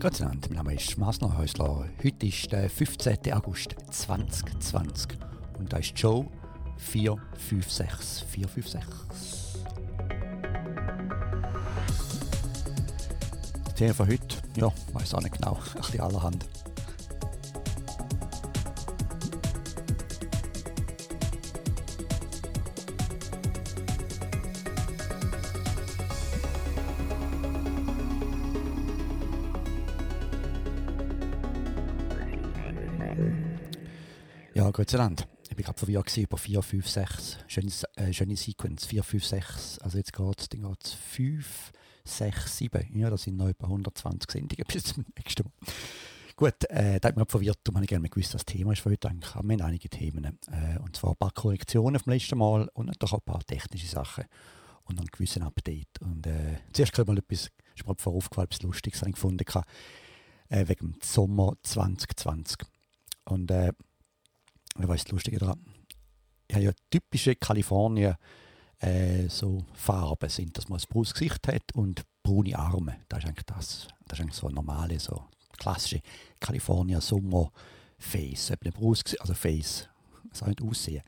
Gott mein Name ist Masner Häusler. Heute ist der 15. August 2020 und da ist Joe 456. 456. Das Thema von heute, ja, weiß auch nicht genau, ein bisschen allerhand. Dank. Ich bin gerade verwirrt über 4, 5, 6. Schöne, äh, schöne Sequence. 4, 5, 6. Also jetzt geht es dann geht's 5, 6, 7. Ja, das sind noch etwa 120 Sendungen bis zum nächsten Mal. Gut, äh, da hat mich verwirrt. Da habe ich gerne gewusst, was das Thema ist für heute. Eigentlich haben wir einige Themen. Äh, und zwar ein paar Korrektionen vom letzten Mal und natürlich auch ein paar technische Sachen. Und dann einen gewissen Update. Und äh, zuerst mal etwas, ist mir vorher aufgefallen, etwas Lustiges ich gefunden habe, äh, wegen dem Sommer 2020. Und äh, was ist das Lustige daran? Ich habe ja typische Kalifornien äh, so Farben sind, dass man ein braunes Gesicht hat und braune Arme. Das ist eigentlich das. Das ist eigentlich so ein normale, so klassische Kalifornien Sommer Face. Eben braunes also Face. Das nicht aussehen.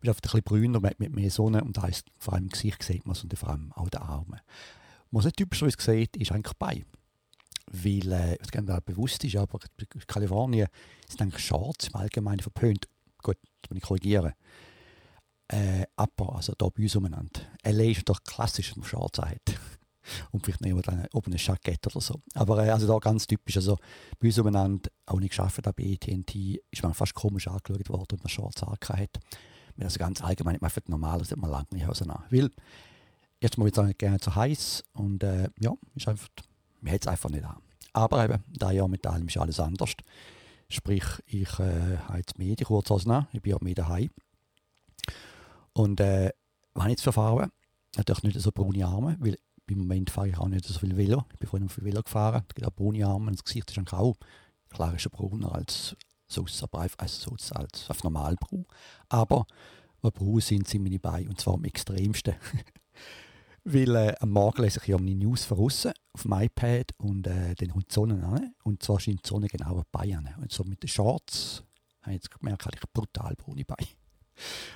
Man ist einfach ein bisschen brüner, mit, mit mehr Sonne und da vor allem im Gesicht sieht man es und vor allem auch die Arme. Was nicht typischerweise sieht, ist eigentlich bei weil, äh, was gar nicht bewusst ist, aber Kalifornien sind eigentlich Shorts im Allgemeinen verpönt gut, das muss ich korrigieren. Äh, aber, also hier bei uns umeinander. LA ist doch klassisch, wenn man Schwarz hat. Und vielleicht nehmen wir oben ein Jackett oder so. Aber äh, also da ganz typisch. Also bei uns umeinander, auch nicht geschafft bei AT&T, ist man fast komisch angeschaut worden, wenn man schwarz hat. Also ganz allgemein, man einfach normal, das hat man lange nicht auseinander. Weil, jetzt mal wieder gerne zu heiß und äh, ja, ist einfach, man hält es einfach nicht an. Aber eben, da ja mit allem ist alles anders. Sprich, ich äh, habe jetzt mehr die Kurzhosen ich bin auch mehr daheim. Und äh, was habe ich jetzt für Farben? Natürlich nicht so braune Arme, weil im Moment fahre ich auch nicht so viel Velo. Ich bin vorhin viel Velo gefahren, es gibt auch braune Arme das Gesicht ist auch klar ist brauner als sonst, aber einfach also sonst als auf normal braun. Aber was braun sind, sind meine Beine und zwar am extremsten. Weil äh, am Morgen lese ich ja meine News von außen auf dem iPad und äh, dann kommt die Sonne an. Und zwar scheint die Sonne genau Beine an. Und so mit den Shorts habe ich jetzt gemerkt, ich brutal braune Beine.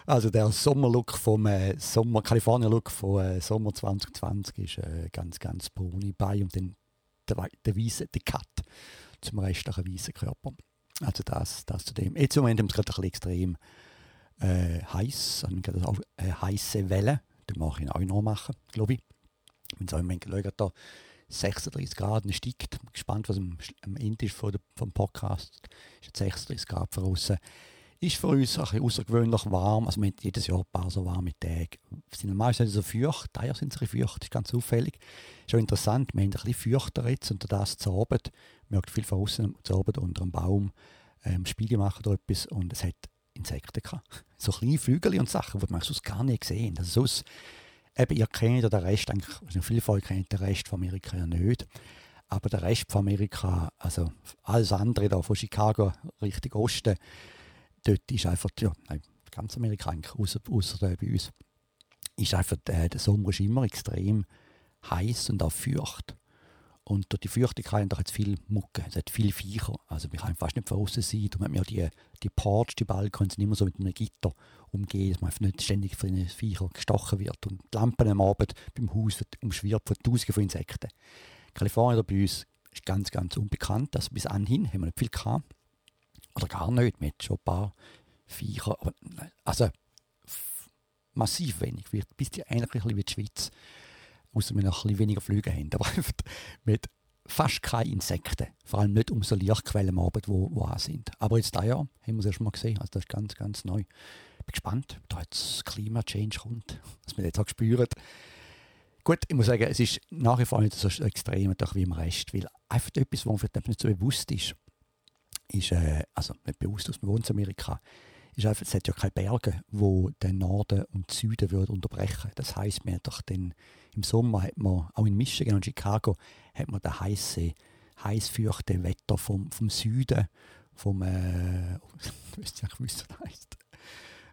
Also der Sommerlook vom äh, Sommer, Kalifornien-Look von äh, Sommer 2020 ist äh, ganz, ganz braune Beine und dann der, der weiße, der Cut zum restlichen weißen Körper. Also das, das zu dem. Jetzt im Moment wir es gerade ein bisschen extrem äh, heiß, also auch äh, heiße Wellen den mache ich auch noch machen, glaube ich. Wenn es auch im Moment da 36 Grad steigt, bin gespannt, was am, Ende ist von der, vom Podcast. Ist jetzt 36 Grad draußen. Ist für uns ein bisschen außergewöhnlich warm. Also wir haben jedes Jahr ein paar so warme Tage. Wir sind nicht so feucht. Daher sind sie feucht. Das ist ganz auffällig. Ist auch interessant. Wir haben ein bisschen feuchter jetzt und das zu Abend. Man merkt viel von außen zu Abend unter einem Baum. Ähm, Spiegel machen da etwas und es hat Insekten gehabt. So kleine Flügel und Sachen, die man sonst gar nicht gesehen Also eben, ihr kennt ja den Rest, eigentlich, also viele von euch kennen den Rest von Amerika ja nicht. Aber der Rest von Amerika, also alles andere da von Chicago Richtung Osten, dort ist einfach, ja, nein, ganz Amerika eigentlich, außer, außer bei uns, ist einfach, der, der Sommer ist immer extrem heiß und auch feucht. Und durch die Feuchtigkeit hat es viel Mucke, es hat viel Viecher. Also wir können fast nicht von außen sein. Und man ja die, die Ports, die Balkons sind immer so mit einem Gitter umgehen, dass man nicht ständig von den Viechern gestochen wird. Und die Lampen am Abend beim Haus wird umschwirrt von Tausenden von Insekten. Kalifornien bei uns ist ganz, ganz unbekannt. Also bis anhin haben wir nicht viel gehabt. Oder gar nicht. Wir hatten schon ein paar Viecher. Aber, also massiv wenig. Bis die eigentlich wie die Schweiz außer wir noch ein weniger Flüge haben. Aber mit fast keine Insekten. Vor allem nicht um so Lichtquellen am Abend, wo, wo auch sind. Aber jetzt da ja, haben wir es schon mal gesehen. Also das ist ganz, ganz neu. Ich bin gespannt, ob da jetzt Klimachange kommt, was wir jetzt auch spüren. Gut, ich muss sagen, es ist nach wie vor nicht so extrem wie im Rest, weil einfach etwas, was mir vielleicht nicht so bewusst ist, ist, äh, also nicht bewusst aus dem Wohnamerika, ist einfach, es hat ja keine Berge, wo den Norden und Süden würde unterbrechen. Das heißt, man hat doch den, im Sommer hat man, auch in Michigan und Chicago, hat man den heiße, heißfeuchte Wetter vom, vom Süden, vom, äh, ich weiß nicht, wie es heißt.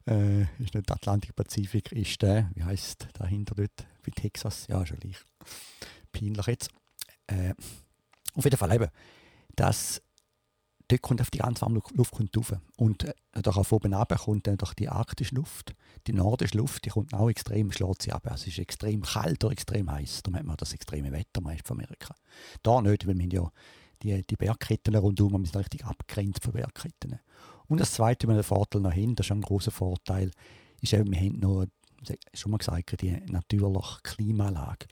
Äh, ist nicht Atlantik Pazifik, ist der, wie heißt dahinter dort, wie Texas, ja, schon gleich. Peinlich jetzt. Äh, auf jeden Fall eben, dass dort kommt auf die ganz warme Luft kommt rauf. Und äh, durch auf oben runter kommt dann durch die arktische Luft. Die nordische Luft, die kommt auch extrem, schlägt sie ab. Also es ist extrem kalt oder extrem heiß. Darum hat man das extreme Wetter meist von Amerika. Da nicht, weil wir ja die, die Bergketten rundum, wir sind richtig abgegrenzt von Bergketten. Und das Zweite, wenn wir den Vorteil noch haben, das ist ein großer Vorteil, ist eben, wir haben noch, schon mal gesagt, die natürliche Klimaanlage.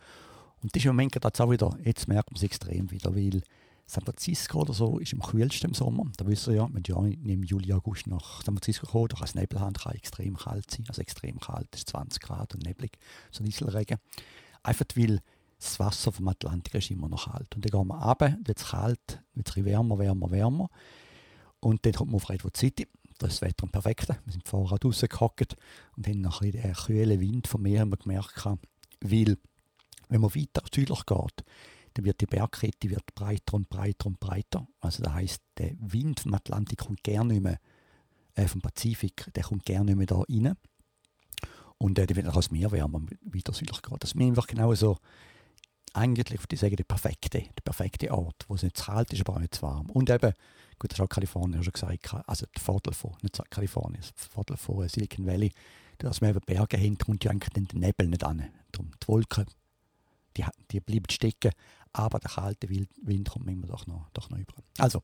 Und das ist im Moment gerade auch wieder, jetzt merkt man es extrem wieder, weil San Francisco oder so ist am kühlsten im Sommer. Da wissen wir ja, wenn du im Juli, August nach San Francisco kommst, da kann es Nebel haben, kann extrem kalt sein. Also extrem kalt, ist 20 Grad und neblig, so ein Nieselregen. Einfach weil das Wasser vom Atlantik ist immer noch kalt. Und dann gehen wir runter, wird es kalt, wird es wärmer, wärmer, wärmer. Und dann kommt man auf Redwood City. Da ist das Wetter am perfekten. Wir sind vorher rausgehockt und haben nach den kühlen Wind vom Meer gemerkt, weil wenn man weiter südlich geht, dann wird die Bergkette wird breiter und breiter und breiter. Also das heißt, der Wind vom Atlantik kommt gerne nicht mehr, äh, vom Pazifik, der kommt gerne nicht mehr da rein. Und äh, dann wird auch das Meer wärmer weiter südlich geht. Das ist einfach genau so, eigentlich, ich sagen, der perfekte, der perfekte Ort, wo es nicht zu kalt ist, aber auch nicht zu warm. Und eben, gut, das ist auch Kalifornien schon gesagt, also der Vorteil von, nicht Kalifornien, der Vorteil von Silicon Valley, dass wir eben Berge haben, kommt ja eigentlich den Nebel nicht an. Darum die Wolken, die, die bleiben stecken, aber der kalte Wind kommt immer doch noch, doch noch über. Also,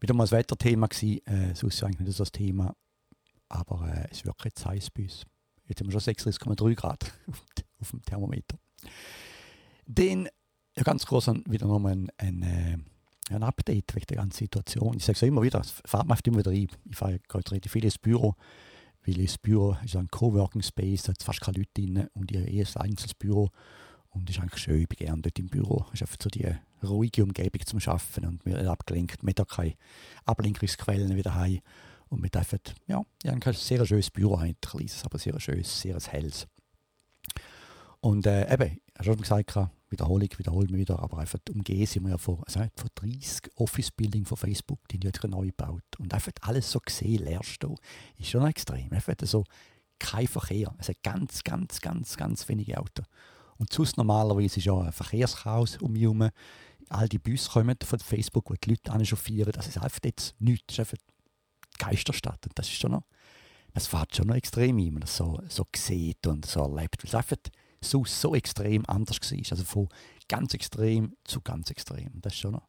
wieder mal das Wetterthema gewesen, äh, sonst eigentlich nicht das Thema, aber äh, es wird jetzt heiß bei uns. Jetzt haben wir schon 36,3 Grad auf dem Thermometer. Dann ja, ganz kurz wieder nochmal ein, ein, äh, ein Update wegen der ganzen Situation. Ich sage es immer wieder, es fährt mich immer wieder ein. Ich fahre gerade relativ viel ins Büro, weil das Büro ist ein Coworking Space, da hat fast keine Leute drin und ich habe eh ein einzelnes Büro. Und es ist eigentlich schön, ich bin gerne dort im Büro. Es ist einfach so die ruhige Umgebung zum Arbeiten und wir abgelenkt. Man hat keine Ablenkungsquellen wieder heim. Und mit einfach, ja, ein sehr schönes Büro, ein kleines, aber sehr schönes, sehr helles. Und äh, eben, ich habe schon gesagt, Wiederholung, wiederholen wir wieder, aber einfach umgehen sind wir ja von, also von 30 Office-Building von Facebook, die jetzt neu gebaut Und einfach alles so gesehen, leerstehen, ist schon extrem. Einfach so kein Verkehr. Es hat ganz, ganz, ganz, ganz wenige Autos. Und sonst normalerweise ist ja ein Verkehrschaos um mich herum. All die Busse kommen von Facebook, wo die Leute chauffieren. Das ist einfach jetzt nichts. Das ist einfach die Geisterstadt. Und das ist schon noch, das fährt schon noch extrem ein, wenn man das so, so sieht und so erlebt. Weil es einfach so, so extrem anders war. Also von ganz extrem zu ganz extrem. Das ist schon noch.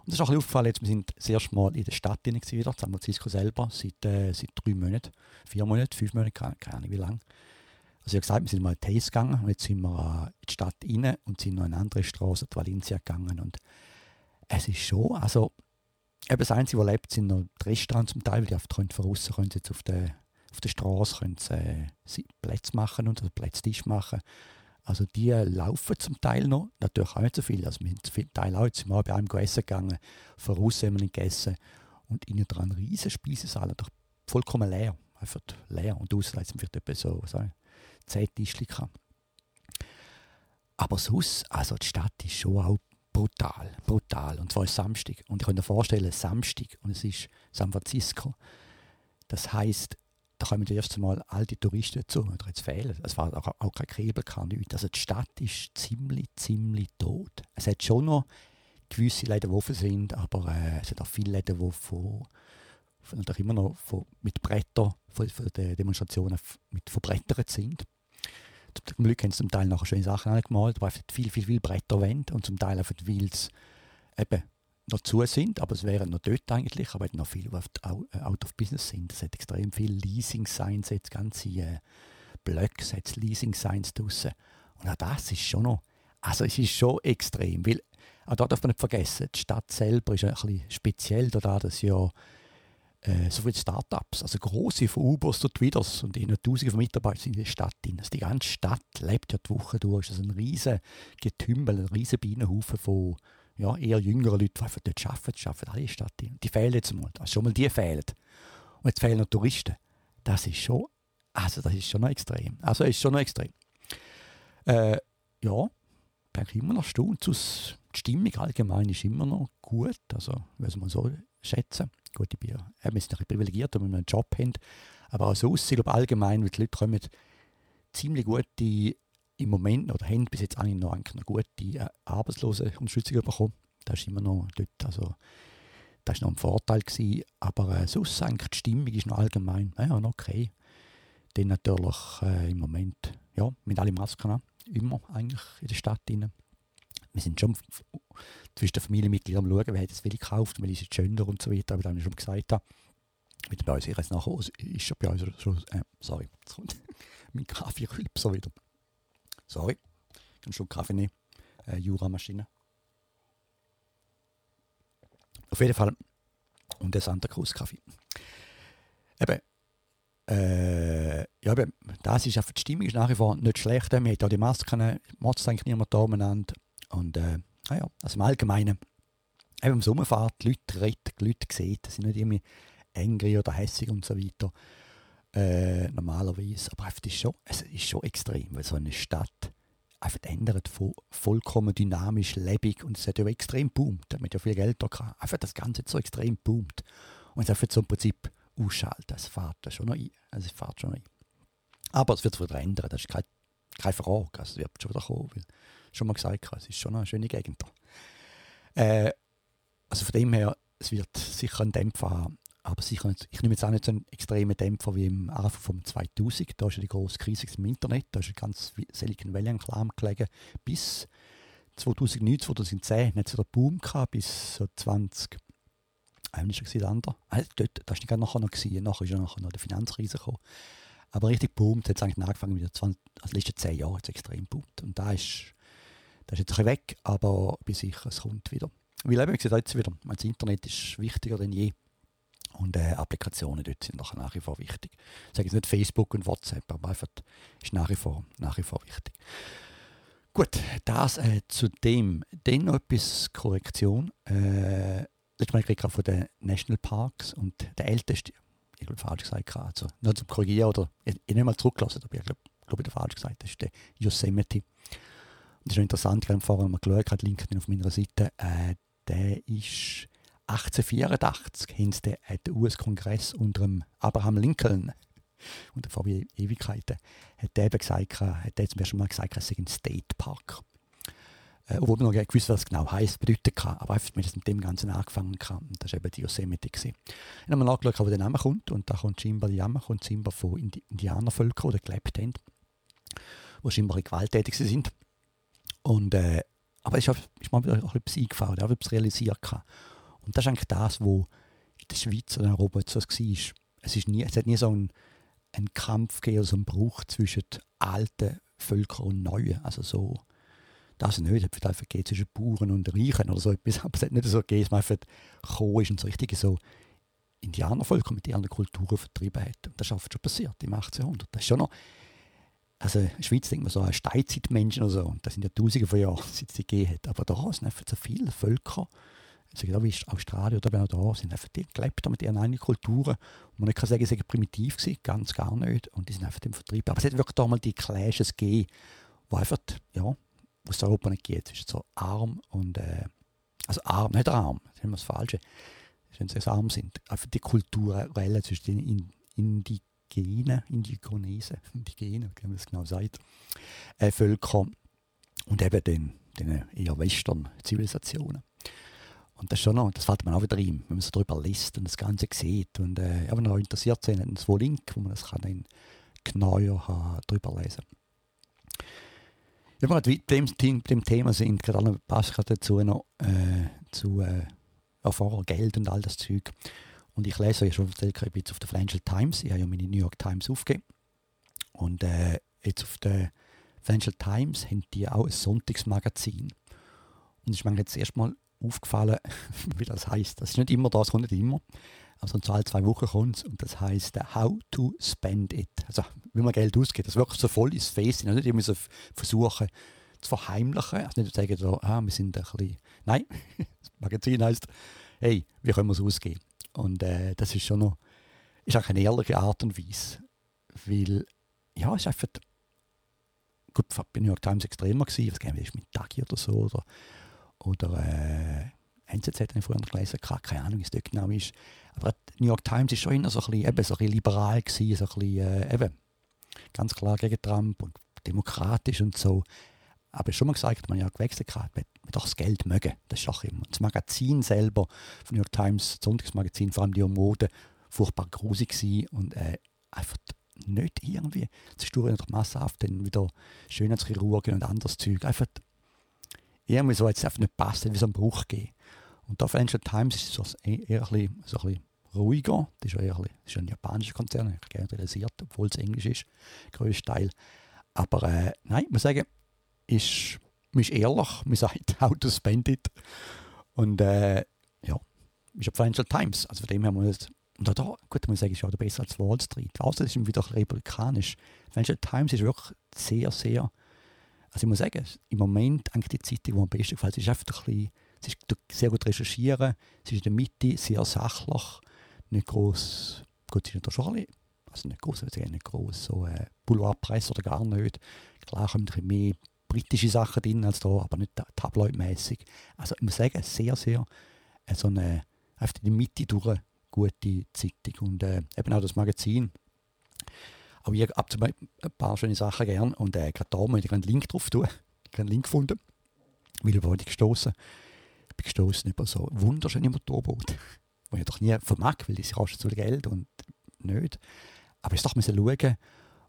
Und das ist auch ein aufgefallen, jetzt, wir sind das erste Mal in der Stadt wieder, San Francisco selber, seit, äh, seit drei Monaten, vier Monaten, fünf Monaten, keine Ahnung wie lange. Also ich gesagt, wir sind mal in Taste gegangen und jetzt sind wir in die Stadt rein und sind noch in eine andere Straße, die Valencia gegangen und es ist schon, also eben das Einzige, was lebt, sind noch die Restaurants zum Teil, weil die auf von außen können jetzt auf der, auf der Straße können sie, äh, Plätze machen und also Plätztisch machen. Also die laufen zum Teil noch, natürlich auch nicht so viel. Also wir sind zum Teil auch jetzt mal bei einem essen gegangen, voraus haben wir nicht gegessen und innen dran riesen Speisesaal, doch vollkommen leer, einfach leer und außen sind vielleicht etwa so, so zehn Tischchen Aber sonst, also die Stadt ist schon auch brutal, brutal. Und zwar ist Samstag. Und ich kann mir vorstellen, Samstag und es ist San Francisco. Das heißt, da kommen das erste Mal all die Touristen dazu. Oder jetzt fehlen. Es war auch, auch kein Käbel, kein nichts. Also die Stadt ist ziemlich, ziemlich tot. Es hat schon noch gewisse Läden, die offen sind, aber äh, es hat auch viele Läden, die von, von, immer noch von, mit Brettern von, von den Demonstrationen mit verbrettert sind. Zum Glück haben sie zum Teil nachher schöne Sachen gemalt, aber viel, viel, viel Bretterwände und zum Teil einfach, weil es eben noch zu sind, aber es wären noch dort eigentlich, aber noch viele, die äh, out of business sind. Es hat extrem viele Leasing-Signs, jetzt ganze äh, Blöcke, es Leasing-Signs draussen. Und auch das ist schon noch, also es ist schon extrem, weil, auch da darf man nicht vergessen, die Stadt selber ist ein bisschen speziell, da dass ja äh, so viele Startups, also große von Ubers zu Twitters und ihnen Tausende von Mitarbeitern in der Stadt drin. Also die ganze Stadt lebt ja die Woche durch. Es ist ein riesen Getümmel, ein riesen Bienenhaufen von ja, eher jüngeren Leuten, die einfach dort arbeiten, die arbeiten alle in der Stadt drin. Die fehlen jetzt mal. Also schon mal die fehlen. Und jetzt fehlen noch Touristen. Das ist schon, also das ist schon noch extrem. Also ist schon noch extrem. Äh, ja, bin ich immer noch erstaunt. Die Stimmung allgemein ist immer noch gut. Also, würde man so schätzen. Gut, ich bin ja, ein bisschen privilegiert, wenn wir einen Job haben. Aber auch sonst, ich glaube allgemein, weil die Leute kommen ziemlich gute im Moment oder haben bis jetzt eigentlich noch, noch gute äh, Arbeitslosenunterstützung bekommen. Das ist immer noch dort. Also Das war noch ein Vorteil. Gewesen. Aber äh, sonst eigentlich die Stimmung ist noch allgemein ja, okay. Dann natürlich äh, im Moment ja, mit allen Masken an, immer eigentlich in der Stadt. Rein. Wir sind schon zwischen den Familienmitgliedern am schauen, wer hat es welche gekauft, wer ist schöner und so weiter, wie ich schon gesagt habe. Mit bei uns, ich jetzt nachher, ist schon bei uns schon, äh, sorry, jetzt kommt mein Kaffee so wieder. Sorry, ich kann schon Kaffee nehmen, äh, Jura-Maschine. Auf jeden Fall, und der Santa Cruz Kaffee. Eben, äh, ja, eben, das ist einfach, die Stimmung ist nach wie vor nicht schlecht. Wir haben auch die Masken, es eigentlich niemand da umeinander. Und äh, naja, also im Allgemeinen, eben im Sommerfahrt, die Leute reden, die Leute sehen, das sind nicht immer angry oder hässig und so weiter. Äh, normalerweise. Aber es ist, schon, es ist schon extrem, weil so eine Stadt einfach ändert von vollkommen dynamisch, lebendig und es hat ja extrem boomt. Man hat ja viel Geld da gehabt. Einfach das Ganze so extrem boomt. Und es einfach so im Prinzip ausschalten. Das fährt schon noch ein. Also es fährt schon noch ein. Aber es wird sich wieder ändern, das ist keine, keine Frage. Also es wird schon wieder kommen, weil schon mal gesagt es ist schon eine schöne Gegend. Äh, also von dem her, es wird sicher einen Dämpfer haben. Aber sicher nicht, ich nehme jetzt auch nicht so einen extremen Dämpfer wie im Anfang vom 2000. Da ist ja die große Krise im Internet. Da ist ganz Silicon Valley Anklam gelegen. Bis 2009, 2010 hat es wieder Boom gehabt, bis so 20. Eigentlich war der andere. Also dort, das war nicht nachher noch. Gewesen. Nachher ist nachher noch die Finanzkrise gekommen. Aber richtig boomt hat es eigentlich angefangen mit den 20, also letzten 10 Jahren hat es extrem boomt. Und da ist, das ist jetzt ein bisschen weg, aber ich bin sicher, es kommt wieder. Weil eben, wie jetzt wieder, das Internet ist wichtiger denn je. Und äh, Applikationen dort sind nach wie vor wichtig. Ich sage jetzt nicht Facebook und WhatsApp, aber einfach ist nach wie vor, nach wie vor wichtig. Gut, das äh, zu dem. Dann noch etwas Korrektion. Äh, letztes Mal ich von den Nationalparks und der älteste, ich glaube falsch gesagt, also nur zum Korrigieren oder ich, ich nicht mal zurückgelassen, aber ich glaube, glaub, ich falsch gesagt, das ist der Yosemite. Das ist noch interessant, ich habe vorher mal geschaut, habe LinkedIn auf meiner Seite, äh, der ist 1884 haben sie den US-Kongress unter dem Abraham Lincoln und vor Ewigkeiten hat er eben gesagt, hat er zum ersten Mal gesagt, es sei ein State Park. Äh, obwohl man noch nicht gewusst was das genau heisst, bedeutet kann, aber einfach mit dem Ganzen angefangen kann. Das war eben die Yosemite. Gewesen. Dann haben wir nachgeschaut, wo der Name kommt und da kommt scheinbar der Name kommt scheinbar von Indi Indianervölkern, die gelebt haben, die scheinbar gewalttätig sind. Und, äh, aber es ist, mir auch etwas eingefallen, habe etwas realisiert. Gehabt. Und das ist eigentlich das, was in der Schweiz in Europa so war. Es, ist nie, es hat nie so einen, einen Kampf gegeben, so einen Bruch zwischen alten Völkern und neuen. Also so, das nicht. Es hat einfach gegeben zwischen Bauern und Reichen oder so etwas. Aber es hat nicht so gegeben, dass man einfach gekommen ist und so richtig so Indianervölker mit ihren Kulturen vertrieben hat. Und das ist oft schon passiert im 1800. Das ist schon noch also in der Schweiz denkt man so an Steinzeitmenschen oder so, und das sind ja tausende von Jahren, seit es die gegeben hat. Aber da sind einfach so viele Völker, also genau wie Australien oder da, sind einfach die gelebt mit ihren eigenen Kulturen. Und man kann sagen, sie sind primitiv gewesen, ganz gar nicht. Und die sind einfach im Vertrieb. Aber es hat wirklich da mal die Clashes gegeben, wo einfach, ja, aus Europa nicht geht. Zwischen so arm und, äh, also arm, nicht arm, das ist immer das Falsche. Wenn sie arm sind. Einfach die kulturelle zwischen den Indigenen, Indigonesen, Indigenen, wie man das genau sagt, äh, Völker und eben den, den eher Western Zivilisationen. Und das, schon noch, das fällt mir auch wieder rein, wenn man so darüber liest und das Ganze sieht. Und äh, wenn ihr interessiert seid, dann zwei Link, wo man das kann dann genauer darüber lesen Wenn wir bei dem, dem Thema sind, gerade passt gerade dazu noch äh, zu äh, Erfahrung, Geld und all das Zeug. Und ich lese euch schon erzählt, ich bin jetzt auf der Financial Times, ich habe ja meine New York Times aufgegeben. Und äh, jetzt auf der Financial Times haben die auch ein Sonntagsmagazin. Und ich meine jetzt erstmal aufgefallen, wie das heißt. Das ist nicht immer das, kommt nicht immer. Also in zwei, zwei Wochen kommt es und das heißt äh, How to Spend It. Also wie man Geld ausgibt. Das wirklich so voll ins Face. Nicht immer so versuchen zu verheimlichen. Also nicht zu sagen, ah, wir sind ein bisschen. Nein, das Magazin heißt, hey, wie können wir es ausgeben? Und äh, das ist schon noch, ist auch eine ehrliche Art und Weise. Weil, ja, es ist einfach, gut, bei New York Times extremer gewesen, was gerne ist mit Tagi oder so, oder oder äh, NZZ habe ich früher gelesen, keine Ahnung, wie es dort genau ist. Aber die New York Times war schon immer so ein bisschen, eben, so ein bisschen liberal, gewesen, so ein bisschen, äh, eben, ganz klar gegen Trump und demokratisch und so. Aber schon mal gesagt, man ja gewechselt hat, doch das Geld mögen. Das ist doch immer. Das Magazin selber, von New York Times, das Sonntagsmagazin, vor allem die Mode, furchtbar grusig gewesen und äh, einfach nicht irgendwie zerstören doch massenhaft dann wieder Schönheitschirurgen und anderes Zeug. Einfach irgendwie so jetzt einfach nicht passen, wie so ein Bruch geben. Und da Financial Times ist so eher, ein bisschen, so ein bisschen ruhiger. Das ist, eher ein, das ist ein japanischer Konzern, ich gerne realisiert, obwohl es Englisch ist, größter Teil. Aber äh, nein, ich muss sagen, ist, man ist ehrlich, man sagt, how to spend it. Und äh, ja, ist ja Financial Times. Also von dem her muss und auch da, gut, muss ich sagen, ist ja besser als Wall Street. Außer es ist wieder republikanisch. Financial Times ist wirklich sehr, sehr, also ich muss sagen, im Moment eigentlich die Zeitung, die am besten gefällt, ist einfach ein bisschen, es ist sehr gut recherchieren, es ist in der Mitte sehr sachlich, nicht groß, gut, es ist da schon ein bisschen, also nicht groß, also nicht groß, so äh, Boulevardpresse oder gar nicht. Klar kommen ein bisschen mehr britische Sachen drin als da, aber nicht tabloidmäßig. Also ich muss sagen, sehr, sehr äh, so eine, einfach in der Mitte durch gute Zeitung und äh, eben auch das Magazin. Aber ich habe ein paar schöne Sachen gern und äh, gerade da möchte ich einen Link drauf tun. Ich habe einen Link gefunden, weil ich wurde gestoßen. Ich bin gestoßen über so wunderschöne Motorboote, die ich doch nie vermag, weil die kosten zu viel Geld und nicht. Aber ich doch schauen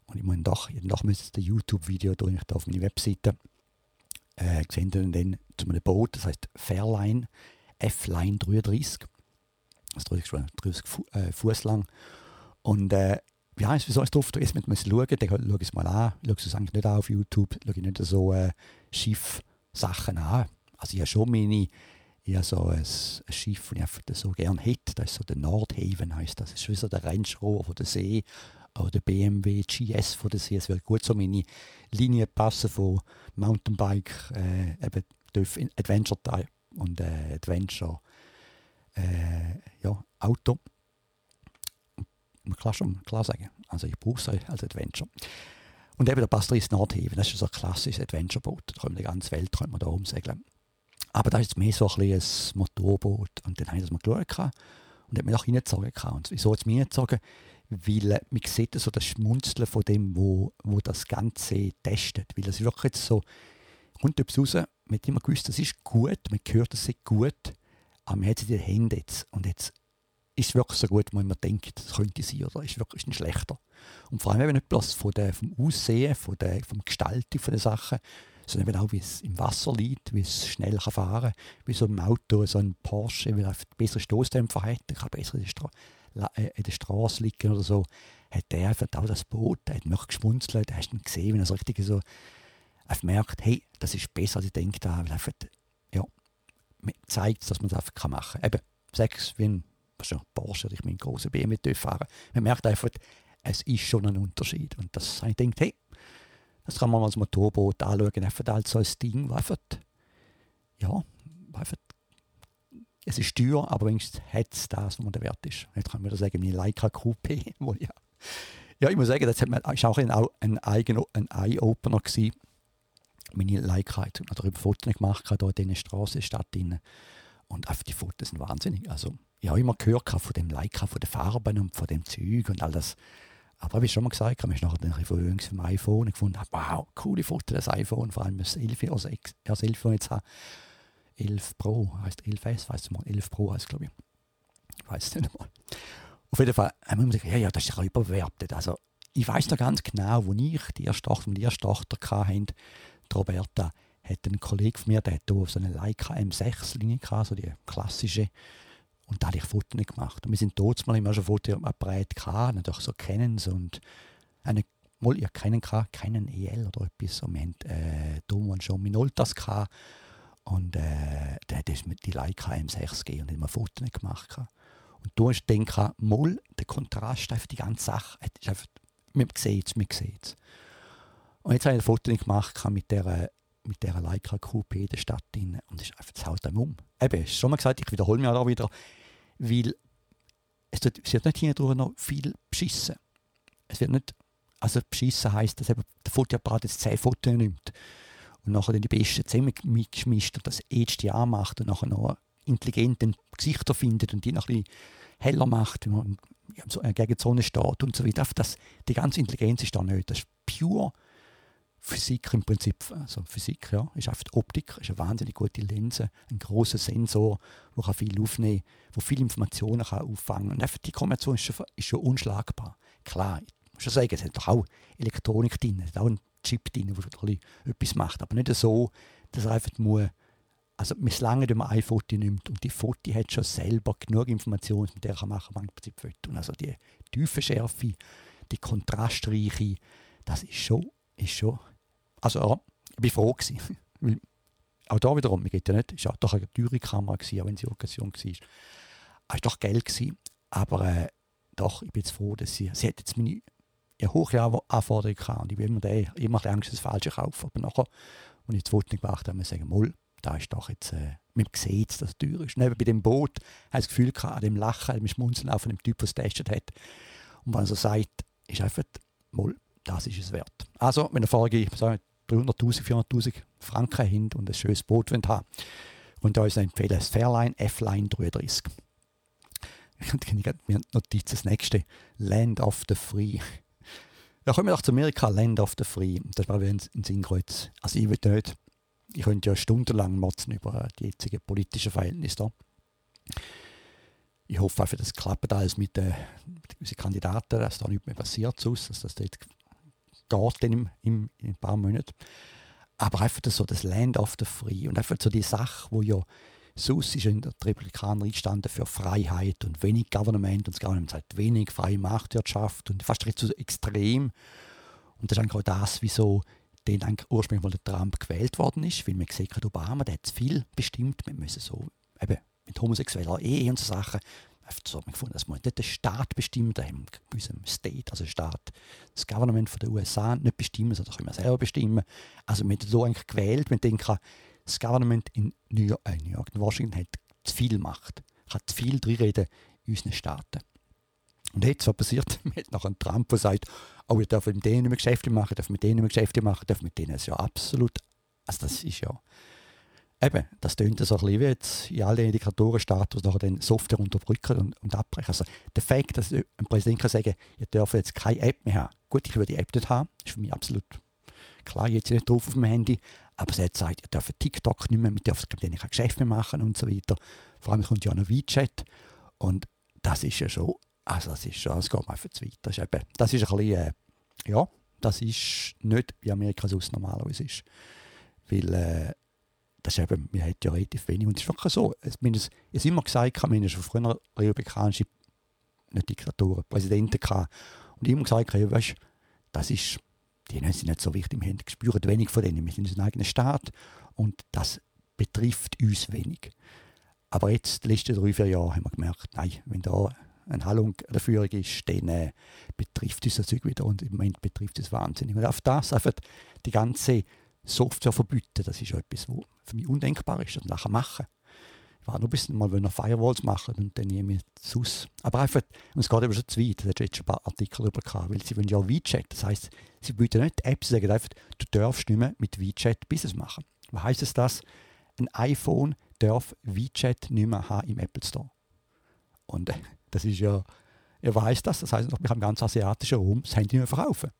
und ich muss doch, doch das YouTube-Video ich da auf meine Webseite äh, gesehen dann zu einem Boot, das heißt Fairline F-Line 33. Das 30, 30 äh, Fuß lang. Und äh, ja, wie soll ich drauf? Erst mit schauen, dann schaue ich es mal an. Ich schaue es eigentlich nicht an auf YouTube, schaue ich nicht so äh, Schiff-Sachen an. Also ich habe schon meine, ich habe so ein, ein Schiff, das ich so gerne hätte. Das ist so der Nordhaven, heißt das. Das ist wie so der Rover von der See oder der BMW GS von der. Es wird gut so meine Linie passen von Mountainbike, äh, eben Adventure Type und äh, Adventure äh, ja, Auto. Man kann schon klar sagen, also ich brauche es als Adventure. Und eben der Pastris Nordhaven, das ist so ein klassisches Adventure-Boot. Da wir die ganze Welt können wir da umsegeln. Aber da ist jetzt mehr so ein, ein Motorboot. Und dann habe ich das mal geschaut und habe mich auch reingezogen. Und wieso hat es mich reingezogen? Weil äh, man sieht so das Schmunzeln von dem, wo, wo das Ganze testet. Weil es wirklich so, kommt etwas raus, man hat immer gewusst, das ist gut, man hört, es ist gut aber man hat sie in den Händen jetzt. Und jetzt ist es wirklich so gut, wie man denkt, das könnte sein, oder ist wirklich nicht schlechter. Und vor allem eben nicht bloß von der, vom Aussehen, von der, vom Gestalten von den Sachen, sondern eben auch, wie es im Wasser liegt, wie es schnell kann fahren kann, wie so ein Auto, so ein Porsche, weil er bessere Stoßdämpfer hat, er kann besser in der, Stra äh, in der Straße liegen oder so, hat der einfach auch das Boot, er hat noch geschmunzelt, hast ihn gesehen, wie er so richtig so einfach merkt, hey, das ist besser, als ich denke, weil einfach zeigt, dass man das einfach machen kann. Eben, sechs wie ein Porsche oder ich meinen großen BMW fahren. Man merkt einfach, es ist schon ein Unterschied. Und das, ich denke, hey, das kann man als Motorboot anschauen, einfach als so ein Ding, das einfach, ja, einfach, es ist teuer, aber wenigstens hat es das, was der Wert ist. Jetzt kann man wieder sagen, meine Leica Coupé, ja, ja, ich muss sagen, das war auch ein, ein, ein Eye-Opener gewesen, meine Leica hat darüber Fotos gemacht, hier in dieser Strassenstadt. Und einfach die Fotos sind wahnsinnig. Also, ich habe immer gehört von dem Leica, von den Farben und von dem Zeug und all das. Aber wie ich schon mal gesagt habe, ich nachher ein von vom iPhone gefunden, wow, coole Fotos, das iPhone, vor allem das 11, also das 11 jetzt habe. 11 Pro heißt 11S, weißt du mal, 11 Pro heißt glaube ich. Ich weiß es nicht mal. Auf jeden Fall haben wir gesagt, ja, ja, das ist ja überbewertet. Also, ich weiß noch ganz genau, wo ich die erste Tochter, die erste Tochter hatte, die Roberta hat einen Kollegen von mir, der hat hier so eine Leica M6-Linie gehabt, so die klassische. Und da habe ich Fotos gemacht. Und wir sind dort mal immer schon Fotoapparat gehabt, natürlich so Canons und eine, ihr kennen gehabt, keinen EL oder etwas. Und wir haben äh, damals schon Minoltas gehabt. Und äh, der hat die Leica M6 gegeben und immer Fotos gemacht. Und du hast gedacht, mal der Kontrast, einfach die ganze Sache, ist einfach, man sieht es, man sieht es. Und jetzt habe ich ein Foto gemacht mit dieser, mit dieser Leica in der Stadt. Drin. Und es ist einfach, das haut einem um. Eben, ich schon mal gesagt, ich wiederhole mich auch wieder, weil es wird, es wird nicht hinterher noch viel beschissen. Es wird nicht, also beschissen heisst, dass eben der Fotoapparat jetzt zehn Fotos nimmt und nachher die besten zusammen mitgemischt und das Jahr macht und nachher noch intelligente Gesichter findet und die noch ein bisschen heller macht, wenn man gegen die Sonne steht und so weiter. Das, die ganze Intelligenz ist da nicht. Das ist pure Physik im Prinzip, also Physik, ja, ist einfach Optik, ist eine wahnsinnig gute Linse, ein großer Sensor, der viel aufnehmen kann, der viele Informationen kann auffangen kann. Und einfach die Kombination ist schon, ist schon unschlagbar. Klar, ich muss schon sagen, es hat doch auch Elektronik drin, es hat auch einen Chip drin, der etwas macht, aber nicht so, dass er einfach muss, also misslange dem ein Foto nimmt und die Foto hat schon selber genug Informationen, mit der er machen kann, man Foto. Also die tiefe Schärfe, die Kontrastreiche, das ist schon, ist schon also ja, ich war froh. Gewesen. auch da wiederum, mir geht ja nicht, es war doch eine teure Kamera, gewesen, auch wenn sie Occasion war. Es war doch Geld, gewesen, aber äh, doch, ich bin jetzt froh, dass sie, sie hat jetzt meine ja, hohe Anforderungen gehabt und ich bin immer, der, immer der Angst, das Falsche kaufen. Aber nachher, als ich das Foto gemacht habe, muss ich sagen, Moll, da ist doch jetzt, äh, man sieht dass es teuer ist. Neben bei dem Boot habe ich das Gefühl gehabt, an dem Lachen, an dem Schmunzeln auf dem Typ, der es getestet hat. Und wenn er so sagt, ist einfach, Moll, das ist es wert. Also, wenn eine Frage, sagen 300'000, 400'000 Franken hin und ein schönes Boot haben Und da ist empfehlen das Fairline F-Line 33. Ich mir Notiz das nächste. Land of the Free. Ja, kommen wir zu Amerika, Land of the Free. Das war ein Sinnkreuz. Also ich will nicht, ich könnte ja stundenlang motzen über die jetzigen politischen Verhältnisse da. Ich hoffe einfach, dass es klappt alles mit, äh, mit unseren Kandidaten, dass da nichts mehr passiert, dass das dort geht dann im, in ein paar Monaten. Aber einfach das, so das Land of the Free und einfach so die Sache, wo ja sonst ist in der Republikaner eingestanden für Freiheit und wenig Government und das Government sagt wenig freie Marktwirtschaft und fast recht so extrem. Und das ist eigentlich auch das, wieso den ursprünglich mal der Trump gewählt worden ist, weil man hat, Obama, der hat zu viel bestimmt, wir müssen so eben mit homosexueller Ehe und so Sachen, so gefunden, das muss nicht der Staat der haben unserem State, also Staat, das Government den USA nicht bestimmen, sondern können wir selber bestimmen. Also wir haben so eigentlich gewählt, wir denken, das Government in New York, äh, New York in Washington hat zu viel Macht, hat zu viel reden in unseren Staaten. Und jetzt, was passiert? Man hat noch einen Trump, der sagt, oh, ich darf mit denen nicht mehr Geschäfte machen, darf mit denen nicht mehr Geschäfte machen, darf mit denen, das ist ja absolut, also das ist ja, eben, das tönt so ein bisschen wie jetzt in allen Indikatorenstatus nachher dann Software unterdrücken und, und abbrechen. Also der Fakt, dass ein Präsident kann sagen, ihr dürft jetzt keine App mehr haben. Gut, ich würde die App nicht haben, ist für mich absolut klar, jetzt nicht drauf auf dem Handy, aber sie hat gesagt, ihr dürft TikTok nicht mehr, mit denen kein Geschäft mehr machen und so weiter. Vor allem kommt ja auch noch WeChat und das ist ja schon, also das ist schon, es geht einfach zu weit. Das ist, eben, das ist ein bisschen, äh, ja, das ist nicht, wie Amerika sonst normalerweise ist. Weil äh, das ist eben, wir haben ja relativ wenig. Und es ist wirklich so. Es, es immer gesagt, wir haben schon früher republikanische, nicht Diktatoren, Präsidenten gehabt. Und immer gesagt, ja, weißt, das ist, die sind nicht so wichtig, wir spüren wenig von denen, wir sind unser eigener Staat und das betrifft uns wenig. Aber jetzt, die letzten drei, vier Jahre, haben wir gemerkt, nein, wenn da eine Hallung der Führung ist, dann äh, betrifft uns das Zeug wieder und im Moment betrifft es wahnsinnig. Und auf das einfach die ganze Software verbieten, das ist etwas, was für mich undenkbar ist, das nachher machen. War ein bisschen mal, er Firewalls machen und dann nehme ich es aus. Aber einfach, und es geht eben schon zu weit, da hat jetzt schon ein paar Artikel darüber gehabt, weil sie wollen ja WeChat, das heisst, sie bieten nicht Apps, sie sagen einfach, du darfst nicht mehr mit WeChat Business machen. Was heisst es das? Ein iPhone darf WeChat nicht mehr haben im Apple Store. Und äh, das ist ja, er weiß das, das heißt, wir haben ganz asiatischen Raum das Handy nicht mehr verkaufen.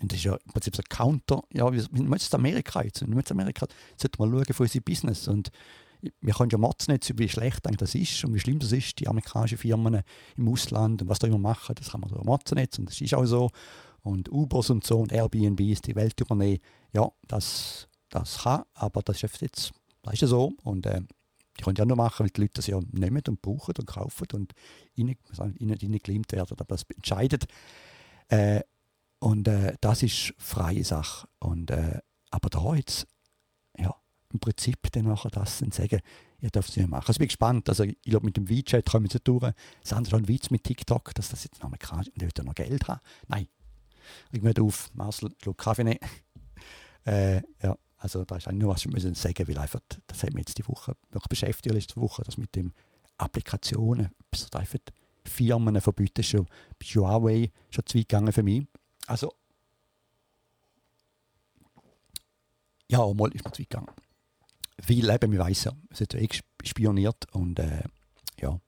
Und das ist ja im Prinzip so ein Counter. Ja, wir müssen Amerika jetzt. Wir müssen Amerika, sollten mal schauen für unser Business. Und wir können ja motzen nicht, wie schlecht das ist und wie schlimm das ist, die amerikanischen Firmen im Ausland und was da immer machen, das kann man so motzen jetzt und das ist auch so. Und Ubers und so und Airbnbs die Welt übernehmen, ja, das, das kann, aber das ist jetzt, das ist so. Und äh, die können ja nur machen, weil die Leute das ja nehmen und brauchen und kaufen und ihnen, gelimmt werden, aber das entscheidet. Äh, und äh, das ist freie Sache. Und, äh, aber da jetzt, im Prinzip dann nachher das dann sagen, ihr dürft es nicht machen. Also ich bin gespannt. Also ich glaube, mit dem WeChat kommen sie durch. Andere ist ein Witz mit TikTok, dass das jetzt noch amerikanisch und wird noch Geld haben. Nein. Ich möchte auf, Marcel, Schluck Kaffee nehmen. äh, ja, also da ist eigentlich nur was, wir müssen sagen, weil einfach, das hat mich jetzt die Woche wirklich beschäftigt, letzte Woche, das mit den Applikationen, so einfach Firmen verbieten, schon bei Huawei schon zu weit gegangen für mich. Also, ja, mal ist man zu weit gegangen. Weil eben, wir wissen ja, es hat eh spioniert und äh, ja.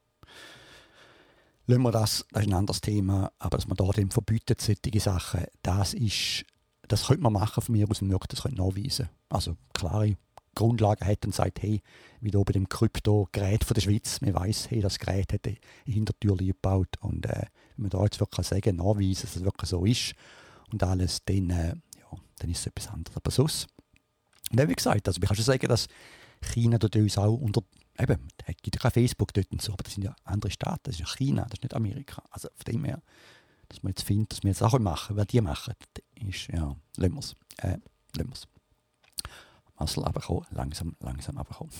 Lassen wir das, das ist ein anderes Thema, aber dass man da dem verbietet, solche Sachen, das ist, das könnte man machen von mir aus dem Markt, das könnte nachweisen. Also klare Grundlagen hat und sagt, hey, wie da bei dem Krypto-Gerät von der Schweiz, man weiß, hey, das Gerät hat eine Hintertür gebaut und äh, wenn man da jetzt wirklich sagen, nachweisen, dass es wirklich so ist und alles, dann, äh, ja, dann ist es etwas anderes. Aber sonst, und wie gesagt, also ich kann schon sagen, dass China dort uns auch unter, eben, es gibt ja kein Facebook dort und so, aber das sind ja andere Staaten, das ist ja China, das ist nicht Amerika. Also von dem her, dass man jetzt findet, dass wir jetzt auch machen, wer die machen, ist, ja, lassen wir es. Äh, lassen wir es. Marcel runterkommen, langsam, langsam runterkommen.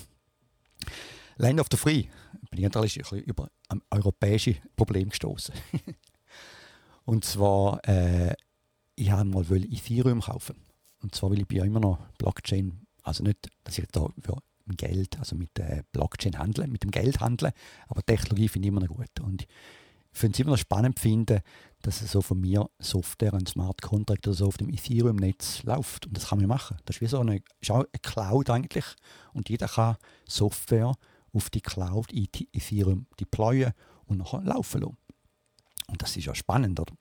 Land of the Free, bin ich natürlich ein bisschen über ein europäisches Problem gestoßen. und zwar, äh, ich habe mal Ethereum kaufen. Und zwar will ich bei immer noch Blockchain, also nicht, dass ich da für Geld, also mit äh, Blockchain handle, mit dem Geld handle, aber Technologie finde ich immer noch gut. Und ich finde es immer noch spannend finden, dass so von mir Software, ein Smart Contract oder so auf dem Ethereum-Netz läuft. Und das kann man machen. Das ist wie so eine, ist auch eine Cloud eigentlich. Und jeder kann Software auf die Cloud Ethereum deployen und nachher laufen lassen. Und das ist ja spannend, oder?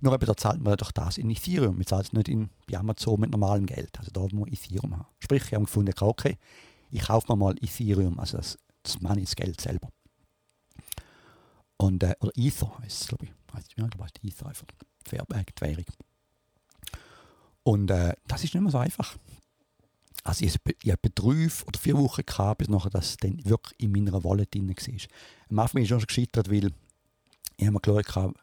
Nur eben, da zahlt man doch das in Ethereum. Man zahlt es nicht in, Amazon mit normalem Geld. Also da muss man Ethereum haben. Sprich, ich habe gefunden, okay, ich kaufe mir mal Ethereum, also das, das Money, das Geld selber. Und, äh, oder Ether heißt es, glaube ich. Heißt, ja, ich glaube, Ether einfach. Fairback, die Währung. Und äh, das ist nicht mehr so einfach. Also ich, ich habe drei oder vier Wochen gehabt, bis nachher das dann wirklich in meiner Wallet drin war. Am Anfang bin ich schon gescheitert, weil ich habe mir geschaut,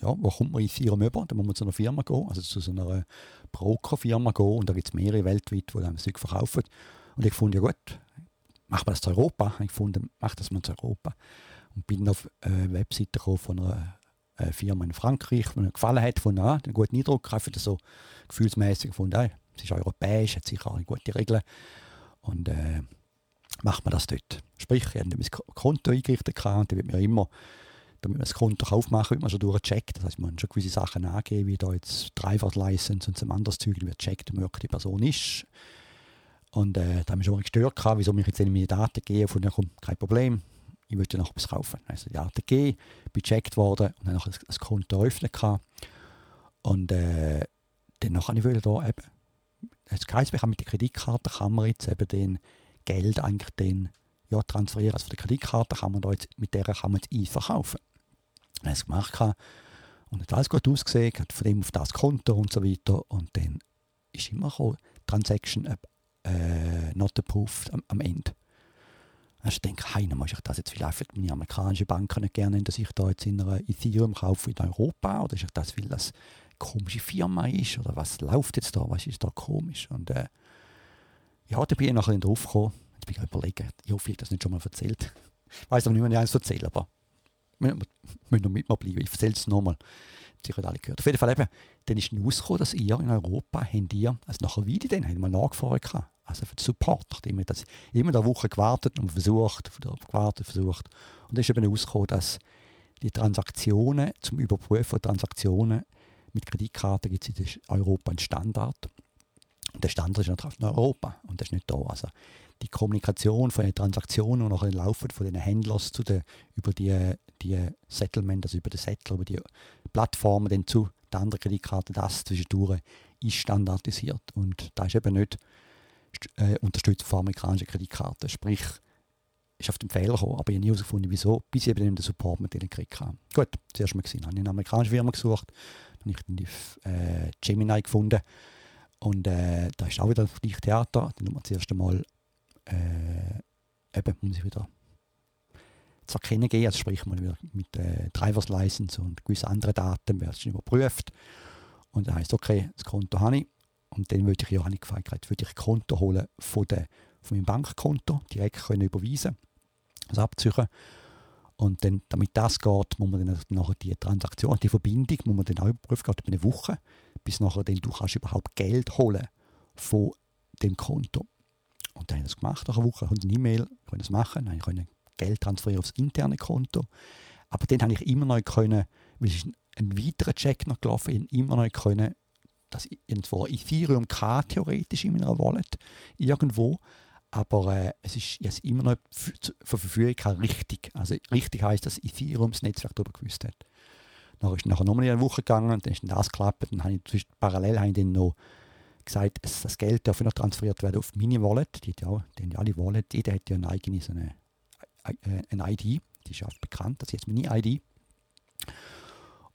ja, wo kommt man in Ethereum über? Da muss man zu einer Firma gehen, also zu so einer Brokerfirma gehen und da gibt es mehrere weltweit, die das Zeug verkaufen. Und ich fand, ja gut, macht man das zu Europa? Ich fand, macht das mal zu Europa und bin auf eine Webseite von einer äh, Firma in Frankreich, die mir gefallen hat, von ah, einen guten Eindruck, einfach so gefühlsmäßig gefunden, ah, es ist europäisch, hat sicher auch gute Regeln und äh, macht man das dort. Sprich, ich habe mein Konto eingerichtet und dann wird mir immer, damit man das Konto aufmachen wird man schon durchgecheckt. Das heißt, man muss schon gewisse Sachen angeben, wie da jetzt Driver-License und so anderes Zeug, wird gecheckt, wie die Person ist. Und äh, da haben wir schon mal gestört, wieso mich jetzt meine Daten geben, von komm, kein Problem, ich wollte noch etwas kaufen. Also die ATG, bin gecheckt worden und dann noch ein Konto eröffnet. Und äh, dann habe ich da eben, das heisst, wir haben mit der Kreditkarte kann man jetzt eben den Geld eigentlich den, ja, transferieren. Also von der Kreditkarte kann man da jetzt, mit der kann man jetzt einverkaufen. Dann habe ich es gemacht und hat alles gut ausgesehen, hat von dem auf das Konto und so weiter. Und dann ist immer gekommen, Transaction äh, not approved am, am Ende. Ich denke, hey, muss ich das jetzt vielleicht meine amerikanische Banken nicht gerne, dass ich da jetzt in einer Ethereum kaufe in Europa? Oder ist das, weil das eine komische Firma ist? Oder was läuft jetzt da, was ist da komisch? Und äh, ja, da bin ich nachher drauf gekommen, jetzt bin ich überlegen, ich hoffe, ich habe das nicht schon mal erzählt, ich weiß aber nicht, wenn ich eins erzähle, aber wir müssen noch mit mir bleiben, ich erzähle es nochmal, sicher alle gehört. Auf jeden Fall eben, dann ist rausgekommen, dass ihr in Europa, habt ihr, also nachher wieder, dann haben wir nachgefragt, also für den Support, nachdem wir das immer eine Woche gewartet und versucht, gewartet, versucht. Und dann ist eben herausgekommen, dass die Transaktionen, zum Überprüfen von Transaktionen mit Kreditkarten gibt es in Europa einen Standard. Und der Standard ist natürlich in Europa und das ist nicht da. Also die Kommunikation von den Transaktionen und auch den Laufen von den Händlern zu den, über die, die Settlement, also über den Settler, über die Plattformen dann zu der anderen Kreditkarte, das zwischendurch ist standardisiert. Und da ist eben nicht äh, unterstützt von amerikanischen Kreditkarten. Sprich, ist auf den Fehler gekommen, aber ich habe nie herausgefunden, wieso, bis ich eben den Support mit denen gekriegt habe. Gut, zuerst mal gesehen, habe ich eine amerikanische Firma gesucht, dann habe ich die äh, Gemini gefunden und äh, da ist auch wieder das gleiche Theater. Dann muss man zuerst einmal äh, eben, muss ich wieder zu erkennen geben, also sprich mal wieder mit äh, Drivers License und gewissen anderen Daten, wird es überprüft und dann heisst okay, das Konto habe ich, und dann würde ich ja, habe gefragt, würde ich ein Konto holen von, der, von meinem Bankkonto, direkt können überweisen, also abziehen. Und dann, damit das geht, muss man dann nachher die Transaktion, die Verbindung, muss man dann auch überprüfen, über eine Woche, bis nachher dann du kannst überhaupt Geld holen von dem Konto. Und dann habe ich das gemacht, nach einer Woche, habe eine E-Mail, konnte das machen, dann konnte Geld transferieren aufs interne Konto. Aber dann habe ich immer noch können, weil es ein weiterer Check noch gelaufen, immer noch können dass irgendwo Ethereum kann theoretisch in meiner Wallet irgendwo, aber äh, es ist jetzt immer noch für Verfügung richtig. Also richtig heißt, dass Ethereum das Netzwerk darüber gewusst hat. Dann ist nachher nochmal eine Woche gegangen dann ist das geklappt. Dann habe ich parallel habe ich dann noch gesagt, das Geld darf noch transferiert werden auf meine Wallet. Die, ja, die ja alle Wallet, jeder hat ja eine eigene so eine, eine ID, die ist ja bekannt, das ist jetzt meine ID.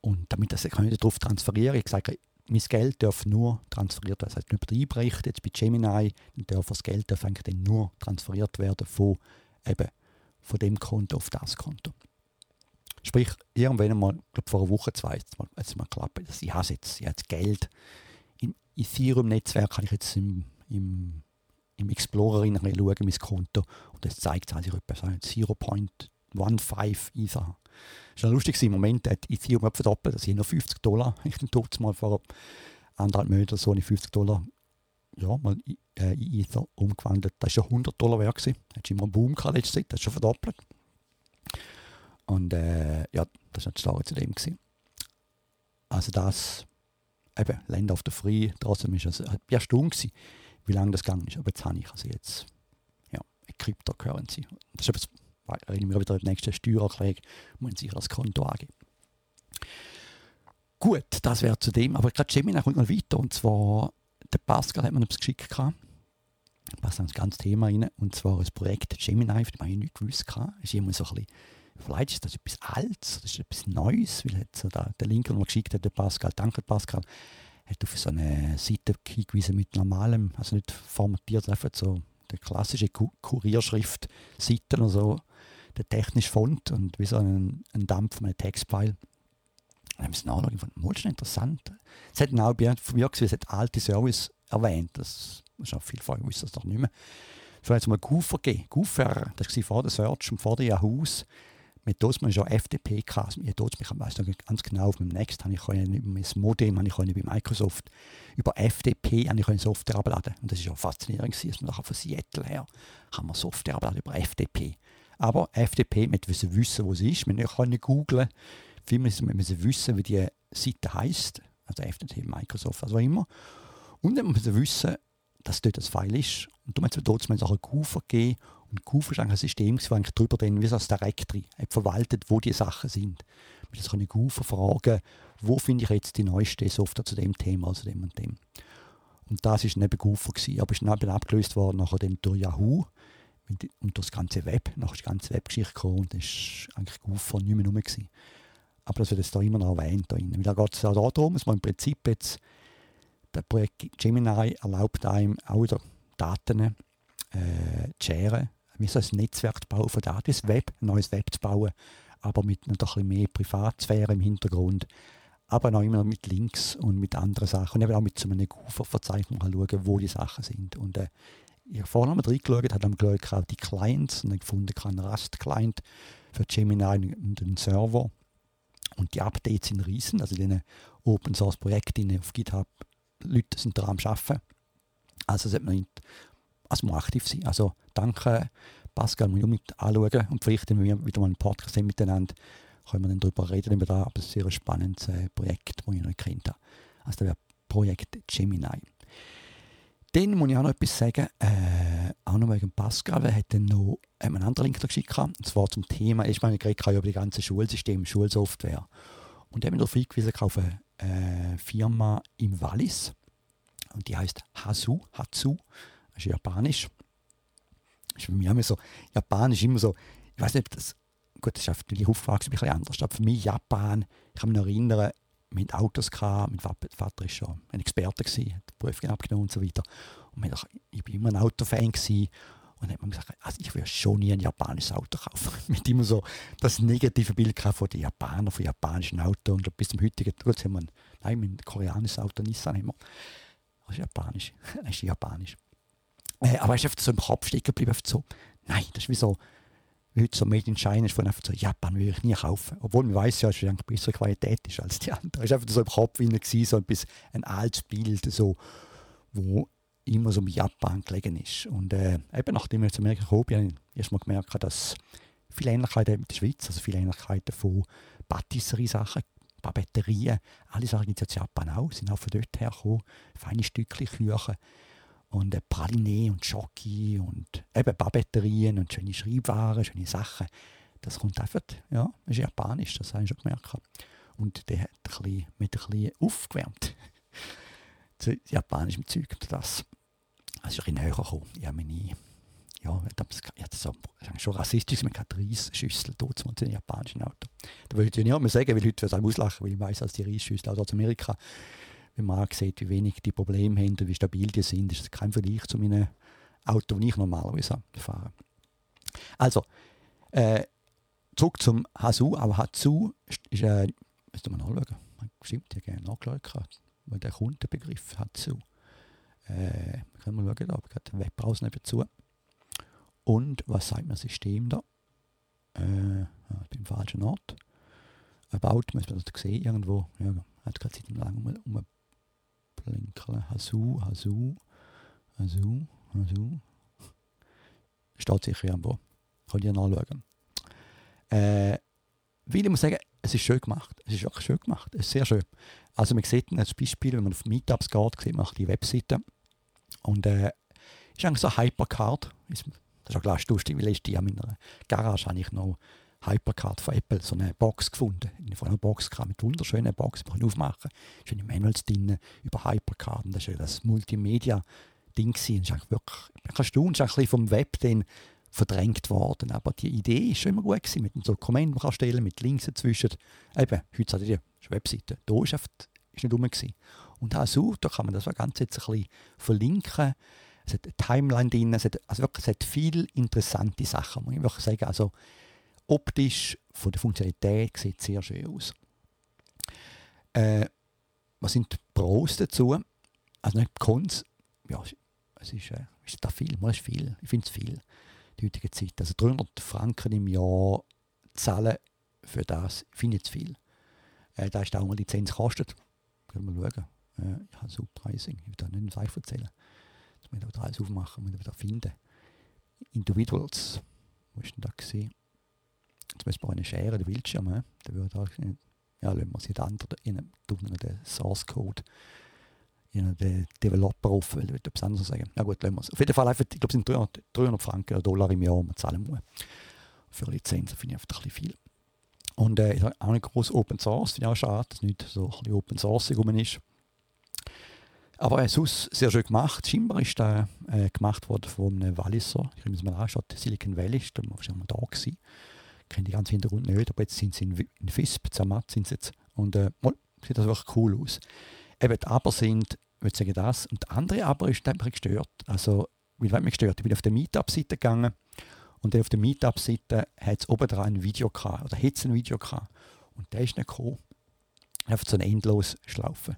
Und damit das kann ich darauf transferieren, ich sage, mein Geld darf nur transferiert werden. Das heißt, nicht über die jetzt bei Gemini, dann darf das Geld darf eigentlich dann nur transferiert werden von, eben, von dem Konto auf das Konto. Sprich, irgendwann mal, ich glaube vor einer Woche, zwei, jetzt mal, jetzt mal geklappt, dass ich habe jetzt, ich habe jetzt Geld im Ethereum-Netzwerk, kann ich jetzt im, im, im Explorer rein schauen, mein Konto, und das zeigt, dass ich etwa 0.15 Ether das war lustig, im Moment hat Ethereum verdoppelt, das sind noch 50 Dollar. Ich tut mal vor anderthalb Monaten so eine 50 Dollar ja, mal äh, in Ether umgewandelt. Das war schon 100 Dollar wert. Gewesen. Hat immer einen Boom gehabt letzte Zeit, das ist schon verdoppelt. Und äh, ja, das war die zu dem. Gewesen. Also das, eben, Land of the Free, trotzdem ist es, war stumm gewesen, wie lange das gegangen ist. Aber jetzt habe ich also jetzt, ja, eine Cryptocurrency. Das ist etwas reden wir wieder in der nächsten Steuererklärung, muss sich das Konto angeben. Gut, das wäre zu dem. Aber gerade Gemini kommt noch weiter. Und zwar, der Pascal hat mir etwas geschickt. Gehabt. Passt ins ganze Thema rein. Und zwar das Projekt Gemini, von dem habe ich nicht gewusst. Gehabt. ist immer so ein bisschen, vielleicht ist das etwas Altes, das ist etwas Neues, weil jetzt da, der Link, den er geschickt hat, der Pascal, danke Pascal, hat auf so eine Seite hingewiesen mit normalem, also nicht formatiert, einfach so der klassische Kurierschrift-Seiten oder so der technische Font und wie so ein, ein Dampf von einem Textfile. Dann haben sie es nachgeschaut und fand, das ist interessant. Es hat auch bei mir gesehen, es hat alte Service erwähnt. Das ist auch viel vorher, wusste das doch nicht mehr. Es mal Goofer gegeben. Goofer, das war vor der Search und vor der Yahoo's. Mit das man schon FTP gehabt. Das, ich weiß noch ganz genau, auf meinem Next habe ich das Modem, habe ich bei Microsoft über FTP habe ich Software abladen. Und das ist auch faszinierend dass man von Seattle her kann man Software abladen über FTP. Aber FDP, mit wissen, wo sie ist. Wir können googeln, wir müssen, müssen wissen, wie die Seite heißt. Also FDP, Microsoft, was auch immer. Und dann müssen wir wissen, dass dort das File ist. Und du musst dort auch einen Goofer geben. Und Goofer ist ein System, das eigentlich darüber dann, wie so das Directory verwaltet, wo die Sachen sind. Wir können Goofer fragen, wo finde ich jetzt die neueste Software zu dem Thema, also dem und dem. Und das war neben Goofer, gewesen, aber ist dann abgelöst worden nachher durch Yahoo und das ganze Web, nachher ist die ganze Webgeschichte gekommen und das war eigentlich von nicht mehr rum. Gewesen. Aber das wird jetzt da immer noch erwähnt. Da da geht es ja darum, dass man im Prinzip jetzt, das Projekt Gemini erlaubt einem auch Daten äh, zu sharen, wie so ein Netzwerk zu bauen von Daten, Web, ein neues Web zu bauen, aber mit noch ein bisschen mehr Privatsphäre im Hintergrund. Aber auch immer noch mit Links und mit anderen Sachen. Und eben auch mit so einem Goofer-Verzeichnis schauen, wo die Sachen sind. Und äh, ich habe vorhin mal reingeschaut, habe dann geschaut, auch die Clients und gefunden, kein Rust-Client für Gemini und den Server. Und die Updates sind riesen, also in Open Source Projekten auf GitHub, Leute sind daran am Arbeiten. Also sollte man, also man aktiv sein. Also danke Pascal, ich unbedingt anschauen und vielleicht, wenn wir wieder mal einen Podcast haben miteinander, können wir dann darüber reden, über das, aber es ist ein sehr spannendes äh, Projekt, das ich noch kennt habe. Also das wäre Projekt Gemini. Dann muss ich auch noch etwas sagen, äh, auch noch wegen Pascal, er hat dann noch einen anderen Link geschickt, und zwar zum Thema, ich meine, ich über die ganze Schulsystem, Schulsoftware. Und er hat mich darauf hingewiesen auf eine äh, Firma im Wallis, und die heißt Hasu, das ist japanisch. Ist für mich immer so, Japanisch immer so, ich weiß nicht, das, gut, das ist natürlich aufgewachsen, ein bisschen anders, aber für mich Japan, ich kann mich noch erinnern, mit Autos gehabt. Mein Vater war schon ein Experte, gewesen, hat Prüfungen abgenommen und so weiter. Und ich war immer ein Autofan gewesen. Und hat man gesagt, also ich würde schon nie ein japanisches Auto kaufen. Mit immer so das negative Bild von den Japanern, von japanischen Autos. Und bis zum heutigen, gut, haben wir ein, nein, ein koreanisches Auto, Nissan haben wir. Das ist japanisch. Das ist japanisch. Äh, aber es ist einfach so im Kopf stecken geblieben. So, nein, das ist wie so, heute so Made in China ist von einfach so, Japan würde ich nie kaufen. Obwohl man weiß ja, dass es eine bessere Qualität ist als die anderen. Es war einfach so im Kopf gewesen, so ein, bisschen ein altes Bild, so, wo immer so mit Japan gelegen ist. Und äh, eben nachdem ich zu Amerika gekommen bin, habe ich erstmal gemerkt, dass viele Ähnlichkeiten mit der Schweiz, also viele Ähnlichkeiten von Patisserie-Sachen, Papeterien, alle Sachen gibt es in Japan auch, sind auch von dort hergekommen, feine Stückchen Küchen und äh, Praline und Schoki und eben Papeterien und schöne Schreibwaren, schöne Sachen. Das kommt einfach, ja, ist japanisch, das habe ich schon gemerkt. und der hat ein bisschen, mit ein bisschen aufgewärmt. zu japanischem Zeug. Das, das ist ein bisschen näher gekommen. Ich habe meine, ja, das, das so, schon rassistisch, man hat Reisschüssel dort zu einem japanischen Auto. Da würde ich nicht mehr sagen, weil heute was auslachen, weil ich weiß, dass die Reisschüssel aus Amerika, wenn man sieht, wie wenig die Probleme haben und wie stabil die sind, ist das kein Vergleich zu meinem Auto, das ich normalerweise fahre. Also, äh, zurück zum Hasu, aber Hatsu ist, äh, müsste man nachschauen, stimmt, ich gerne nachgeschaut, weil der Kundenbegriff Hatsu. Äh, können wir schauen, habe ich den Webbrowser nebenzu. Und was sagt mein System da? Äh, ich bin im falschen Ort. About, muss man das sehen, irgendwo. Ja, hat gerade Zeit lang um, um blinkeln. Hasu, Hasu, Hasu, Hasu. Steht sicher irgendwo. Könnt ihr nachschauen. Äh, weil ich muss sagen, es ist schön gemacht. Es ist wirklich schön gemacht. Es ist sehr schön. Also man sieht als Beispiel, wenn man auf Meetups geht, sieht man die Webseite. Und äh, ist eigentlich so ein Hypercard. Das ist auch gleich lustig, weil ich in meiner Garage habe noch Hypercard von Apple, so eine Box gefunden. Ich habe eine Box mit wunderschönen Box, die man aufmachen kann. Schöne Manuals drin über Hypercard. Und das war das Multimedia-Ding. Das ist wirklich, ich bin erstaunt, ist ein vom Web dann verdrängt worden. Aber die Idee ist schon immer gut gewesen, mit einem Dokument, man kann stellen, mit Links dazwischen. Eben, heute hat die Webseite. Da ist, ist nicht rum gewesen. Und auch so, da kann man das Ganze jetzt ein bisschen verlinken. Es hat eine Timeline drin, es hat, also wirklich, es hat viele interessante Sachen, muss ich wirklich sagen. Also optisch, von der Funktionalität sieht sehr schön aus. Äh, was sind die Pros dazu? Also nicht Cons, ja, es ist, äh, ist da viel, man ist viel, ich finde es viel die heutige Zeit. Also 300 Franken im Jahr zahlen für das, finde ich zu viel. Äh, da ist auch mal die Lizenz kostet. Können wir schauen. Äh, ich habe so Pricing, ich will da nicht euch erzählen. Jetzt muss ich wieder alles aufmachen, muss ich wieder finden. Individuals, wo ist denn da gesehen? Jetzt müssen wir eine Schere, den Bildschirm, äh? da würde da, ja, lassen wir sie dann in den Source Code ja, den Developer auf, weil ich etwas anderes sagen. Na gut, lassen wir es. Auf jeden Fall einfach, ich glaube, es sind 300, 300 Franken oder Dollar im Jahr, die man zahlen muss. Für eine Lizenz finde ich einfach ein bisschen viel. Und äh, ich habe auch nicht groß Open Source, finde ich auch schade, dass nicht so ein bisschen Open Source rum ist. Aber äh, sonst sehr schön gemacht. Scheinbar ist der äh, gemacht worden von einem Walliser. Ich habe es mal angeschaut, Silicon Valley, ist da wahrscheinlich mal da gewesen. Kenne die ganzen Hintergrund nicht, aber jetzt sind sie in, in FISP, Zermatt sind sie jetzt. Und äh, sieht das wirklich cool aus. Eben die Aber sind, ich würde sagen das, und die andere Aber ist einfach gestört. Also, wie hat mich gestört? Ich bin auf der Meetup-Seite gegangen und auf der Meetup-Seite hat es oben dran ein Video gehabt, oder hat es ein Video gehabt. Und der ist nicht gekommen. Einfach so eine endlos Schlaufe.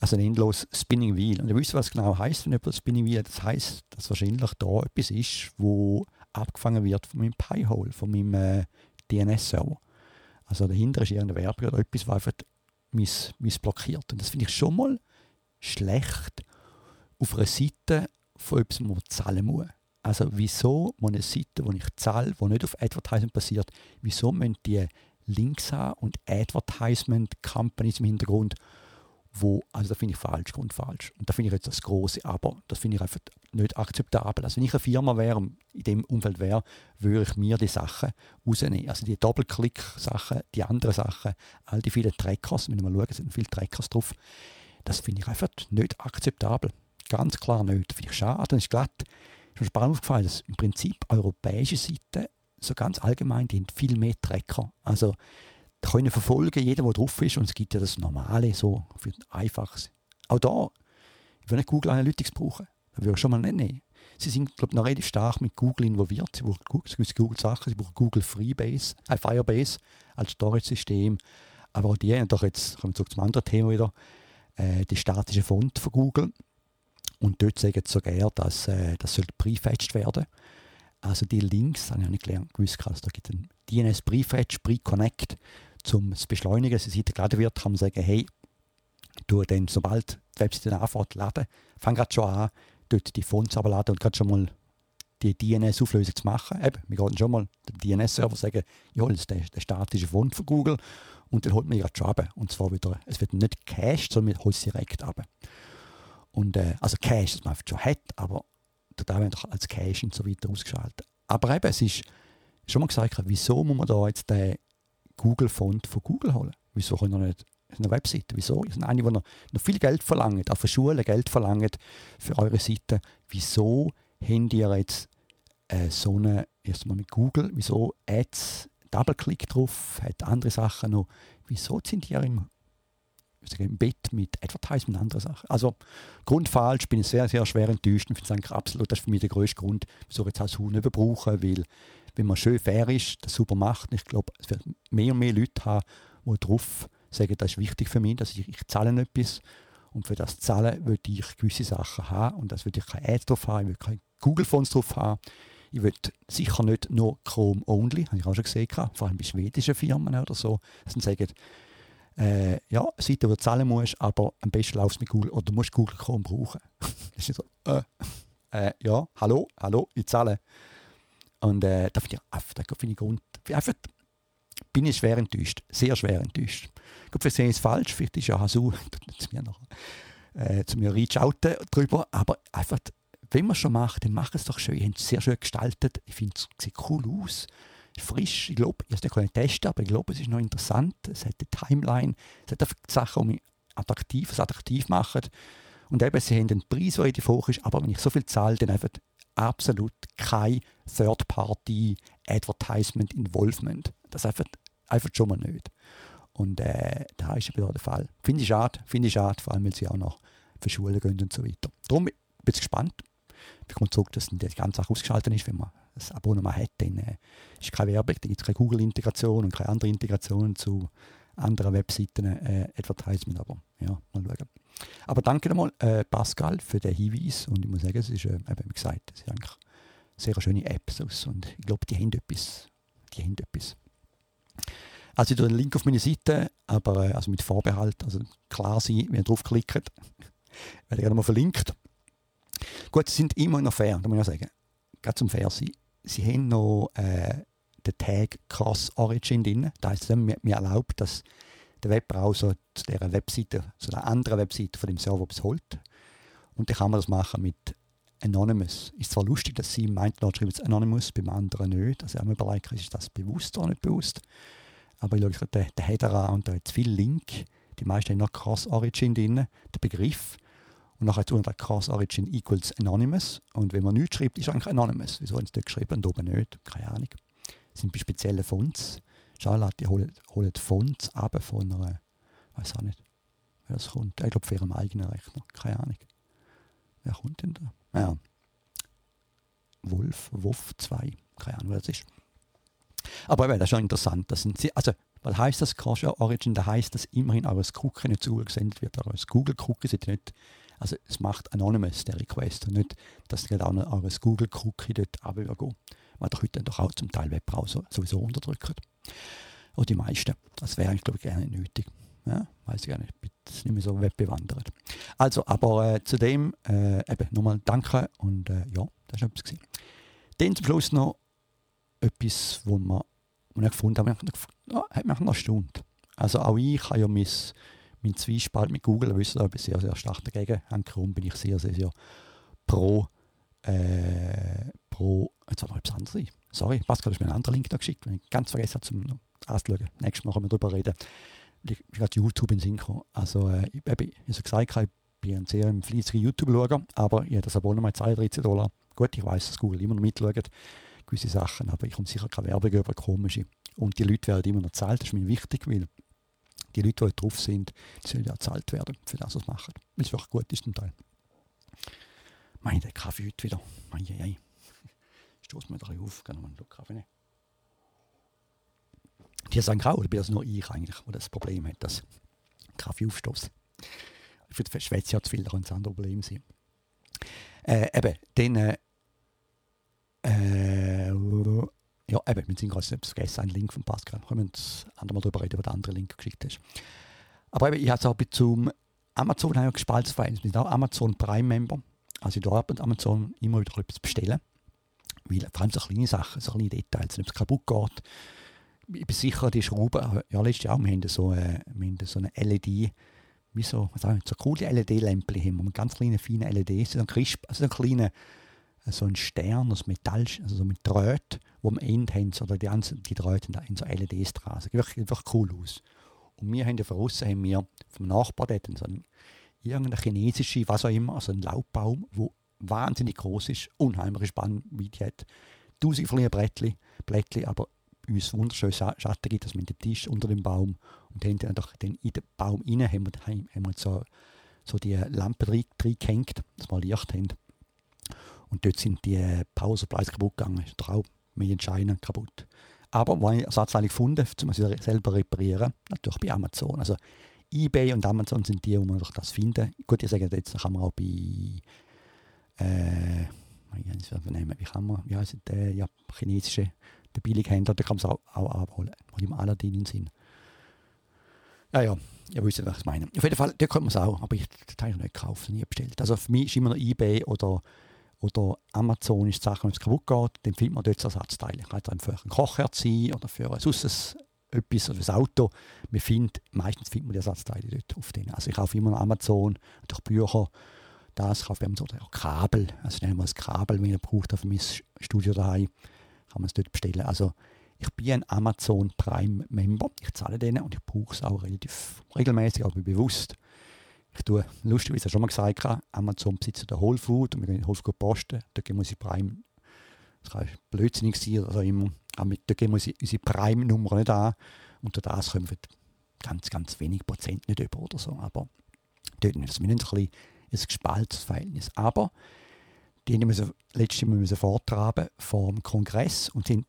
Also ein endlos Spinning Wheel. Und ihr wisst, was genau heißt, wenn etwas Spinning Wheel, das heißt, dass wahrscheinlich da etwas ist, wo abgefangen wird von meinem Pi-Hole, von meinem äh, DNS-Server. Also dahinter ist irgendeine Werbung oder etwas, was einfach miss, missblockiert. Und das finde ich schon mal schlecht auf einer Seite von etwas, wo man zahlen muss. Also wieso muss eine Seite, wo ich zahle, die nicht auf Advertisement basiert, wieso müssen die Links haben und Advertisement Companies im Hintergrund, wo, also das finde ich falsch, grundfalsch. Und da finde ich jetzt das große Aber, das finde ich einfach nicht akzeptabel. Also wenn ich eine Firma wäre, in dem Umfeld wäre, würde ich mir die Sachen rausnehmen. Also die Doppelklick-Sachen, die anderen Sachen, all die vielen Trackers, wenn wir mal schauen, sind viele Trackers drauf, das finde ich einfach nicht akzeptabel. Ganz klar nicht. Finde ich schade. Das ist glatt. Ist mir spannend aufgefallen, dass im Prinzip europäische Seiten, so ganz allgemein, die haben viel mehr Tracker. Also können verfolgen, jeder, der drauf ist. Und es gibt ja das Normale, so für einfaches. Auch da, ich will nicht Google Analytics brauchen. Würde schon mal nicht nehmen. Sie sind, glaube noch relativ stark mit Google involviert. Sie brauchen Google-Sachen, sie brauchen Google Freebase, äh, Firebase als Storage-System. Aber auch die haben doch jetzt, kommen wir zurück zum anderen Thema wieder, äh, die statische Font von Google. Und dort sagen sie sogar, dass äh, das sollte prefetched werden. Also die Links, habe ich nicht gelernt, gewusst, dass da gibt einen DNS Prefetch, Pre-Connect zum zu beschleunigen, dass die Seite geladen wird, kann man sagen, hey, du dann, sobald die Webseite anfängt laden, fang gerade schon an, dort die Fonts abladen und gerade schon mal die DNS-Auflösung zu machen. Eben, wir gehen schon mal den DNS-Server sagen, ich hole jetzt den, den statischen Font von Google und dann holt man gerade schon. Und zwar wieder, es wird nicht cached, sondern man holt es direkt ab. Und, äh, also Cache, das man schon hat, aber da werden doch als Cache und so weiter ausgeschaltet. Aber eben, es ist schon mal gesagt, wieso muss man da jetzt den Google-Font von Google holen. Wieso können wir nicht eine Webseite? Wieso? Ihr seid eine, die noch, noch viel Geld verlangt, auch von Schulen Geld verlangt für eure Seite. Wieso habt ihr jetzt äh, so eine, erstmal mit Google, wieso Ads, Double-Click drauf, hat andere Sachen noch. Wieso sind ihr im, im Bett mit Advertisement und anderen Sachen? Also, Grund falsch, bin sehr, sehr schwer enttäuscht und finde es absolut, das ist für mich der größte Grund, wieso ich jetzt als Huhn nicht brauchen, weil wenn man schön fair ist, das super macht, ich glaube, es wird mehr und mehr Leute haben, die drauf sagen, das ist wichtig für mich, dass ich, ich zahle etwas und für das Zahlen würde ich gewisse Sachen haben und das würde ich keine Ads drauf haben, ich würde keine Google-Fonds drauf haben, ich will sicher nicht nur Chrome only, habe ich auch schon gesehen, vor allem bei schwedischen Firmen oder so, dass sie sagen, äh, ja, Seite, die du zahlen musst, aber am besten laufst mit Google oder du musst Google Chrome brauchen. das ist so, äh, äh, ja, hallo, hallo, ich zahle. Und äh, da finde ich, da finde ich Grund, einfach bin ich schwer enttäuscht, sehr schwer enttäuscht. Ich glaube, wir sehen es falsch, vielleicht ist ja Hasu zu mir noch äh, zu mir reinschauten drüber, aber einfach wenn man es schon macht, dann mach es doch schön. Ihr habt es sehr schön gestaltet. Ich finde, es sieht cool aus. Frisch. Ich glaube, ich habe es nicht testen, aber ich glaube, es ist noch interessant. Es hat eine Timeline. Es hat Sachen, die mich attraktiv, was attraktiv machen. Und eben, sie haben einen Preis, der relativ hoch ist, aber wenn ich so viel zahle, dann einfach absolut kein Third-Party-Advertisement Involvement. Das einfach, einfach schon mal nicht. Und äh, da ist wieder der Fall. Finde ich schade, finde ich schade, vor allem, weil sie auch noch für Schulen gehen und so weiter. Darum bin ich gespannt, ich komme zurück, dass die ganze Sache ausgeschaltet ist. Wenn man das Abonnement hat, dann äh, ist keine Werbung, dann gibt es keine Google-Integration und keine andere Integration zu anderen Webseiten, äh, Advertisement. Aber ja, mal schauen. Aber danke nochmal, äh, Pascal, für den Hinweis. Und ich muss sagen, es ist, äh, wie gesagt, es ist eigentlich eine sehr schöne App. Und ich glaube, die haben etwas. Die haben etwas. Also ich tue einen Link auf meine Seite, aber äh, also mit Vorbehalt, also klar sein, wenn ihr draufklickt, werde ich gerne mal verlinkt. Gut, sie sind immer noch fair, da muss ich sagen. Gerade zum Fair sein. Sie haben noch äh, den Tag Cross Origin drin. Das heisst, mir, mir erlaubt, dass der Webbrowser zu dieser Webseite, zu einer anderen Webseite von dem Server etwas holt. Und dann kann man das machen mit Anonymous. Ist zwar lustig, dass sie im einen schreiben es Anonymous, beim anderen nicht. Also ich habe mir überlegt, ist das bewusst oder nicht bewusst. Aber ich schaue den, den Header an und da hat viel Link. Die meisten haben noch Cross Origin drin, der Begriff. Und nachher tun wir Cross Origin equals Anonymous. Und wenn man nichts schreibt, ist eigentlich Anonymous. Wieso haben sie das geschrieben und oben nicht? Keine Ahnung. Das sind bei speziellen Fonts. Charlotte die holen, Fonts ab von einer, weiß auch nicht, wer das kommt. Ich glaube, für ihren eigenen Rechner. Keine Ahnung. Wer kommt denn da? Ja. Wolf, Wolf 2. Keine Ahnung, wer das ist. Aber eben, das ist schon interessant. Das sind, also, was heißt das Cross Origin? Da heißt dass immerhin eures Cookie nicht zugesendet wird. Eures Google Cookie sind nicht also es macht anonymous, der Request, und nicht, dass gerade auch noch eures Google-Cookie dort runtergehen. Was doch heute doch auch zum Teil Webbrowser sowieso unterdrücken. Oder die meisten. Das wäre glaube ich, gerne nötig. Ja, weiß ich gar nicht, ich bin nicht mehr so webbewandert. Also, aber äh, zudem äh, eben nochmal danke und äh, ja, das war etwas. Gewesen. Dann zum Schluss noch etwas, wo man, wo ich gefunden habe, ja, hat mich noch erstaunt. Also auch ich habe ja mein mein Zwiespalt mit Google, wissen ich bin sehr, sehr stark dagegen. Hankerum bin ich sehr, sehr, sehr pro, äh, pro, jetzt war noch etwas anderes. Sorry, Pascal hat mir einen anderen Link da geschickt, wenn ich ganz vergessen habe, zum anzuschauen. Nächstes Mal können wir darüber reden. Ich gerade YouTube in Synchro. Also, äh, ich, habe so gesagt, ich bin ein sehr fleißiger YouTube-Schauer, aber ich habe das Abonnement 32 Dollar. Gut, ich weiß, dass Google immer noch mitschaut, gewisse Sachen, aber ich komme sicher keine Werbung über komische. Und die Leute werden immer noch zahlt, das ist mir wichtig, weil die Leute, die drauf sind, die sollen ja bezahlt werden für das, was sie machen. Weil es wirklich gut ist zum Teil. Meine, der Kaffee heute wieder. Ei, ei. Stoß mir da auf, kann man einen Kaffee nehmen. Die sagen auch, oder bin das nur ich eigentlich, der das Problem hat, dass Kaffee aufstoßt. Ich finde, Schwätze ja zu viel, da könnte ein anderes Problem sein. Äh, eben, dann äh, äh ja, eben, wir sind gerade vergessen, einen Link von Pascal. Können wir uns andermal darüber reden, was der andere Link geschickt ist. Aber eben, ich habe es auch zum Amazon habe ich gespalten Verhältnis. Wir sind auch Amazon Prime-Member. Also ich darf bei Amazon immer wieder etwas bestellen. Weil vor allem so kleine Sachen, so kleine Details, wenn es kaputt geht. Ich bin sicher, die Schrauben, ja letztes Jahr, wir haben so, äh, wir haben so eine LED, wie so, was auch, so coole LED-Lämpchen haben wir, mit ganz kleinen, feinen LEDs, so ein Crisp, also ein kleiner so ein Stern aus Metall, also so mit Drähten, wo am Ende haben, oder die, die Drähte in so LEDs dran. Also wirklich, wirklich cool aus. Und wir haben ja von außen haben wir vom Nachbar dort so einen, irgendeine chinesische, was auch immer, also einen Laubbaum, der wahnsinnig groß ist, unheimlich Spannweite hat. Tausend verschiedene Blättchen, Blättchen, aber uns wunderschön Schatten gibt, dass wir den Tisch unter dem Baum und haben dann, dann in den Baum rein haben wir, haben wir so, so die Lampe reingehängt, dass wir Licht haben. Und dort sind die Power Supplies kaputt gegangen. Ist auch mit den Scheinen kaputt. Aber wo ich Ersatzteile gefunden um sie selber reparieren, natürlich bei Amazon. Also eBay und Amazon sind die, wo man das finden. Gut, ich sage jetzt, kann man auch bei äh, wie kann man, wie heißt der ja, chinesische, der Billighändler, da kann man es auch, auch abholen. Mal im Aladdin in Sinn. Ja, ja, ihr wisst, was ich meine. Auf jeden Fall, da könnte man es auch, aber ich habe ich nicht gekauft, nie bestellt. Also für mich ist immer noch eBay oder oder Amazon ist die Sache, wenn es kaputt geht, dann findet man dort Ersatzteile. Kann dann für einen Kochherd sein oder für ein sonst etwas oder ein Auto. Man findet, meistens findet man die Ersatzteile dort auf denen. Also ich kaufe immer noch Amazon, durch Bücher, das kaufe ich oder auch Kabel. Also nehmen wir das Kabel, wenn ihr braucht für mein Studio daheim, kann man es dort bestellen. Also ich bin ein Amazon Prime Member, ich zahle denen und ich brauche es auch relativ regelmäßig, aber bewusst. Ich tue, lustigerweise, ich schon mal gesagt, Amazon besitzt den Whole Food und wir gehen in Whole Food posten. Da wir unsere Prime, das kann blödsinnig sein oder immer, aber da geben wir unsere, Prime-Nummer nicht an. Durch das kommen wir ganz, ganz wenig Prozent nicht über oder so. Aber dort. Wir haben ein ein gespaltenes Verhältnis. Aber die müssen letztes Mal vortragen vor dem Kongress und sind,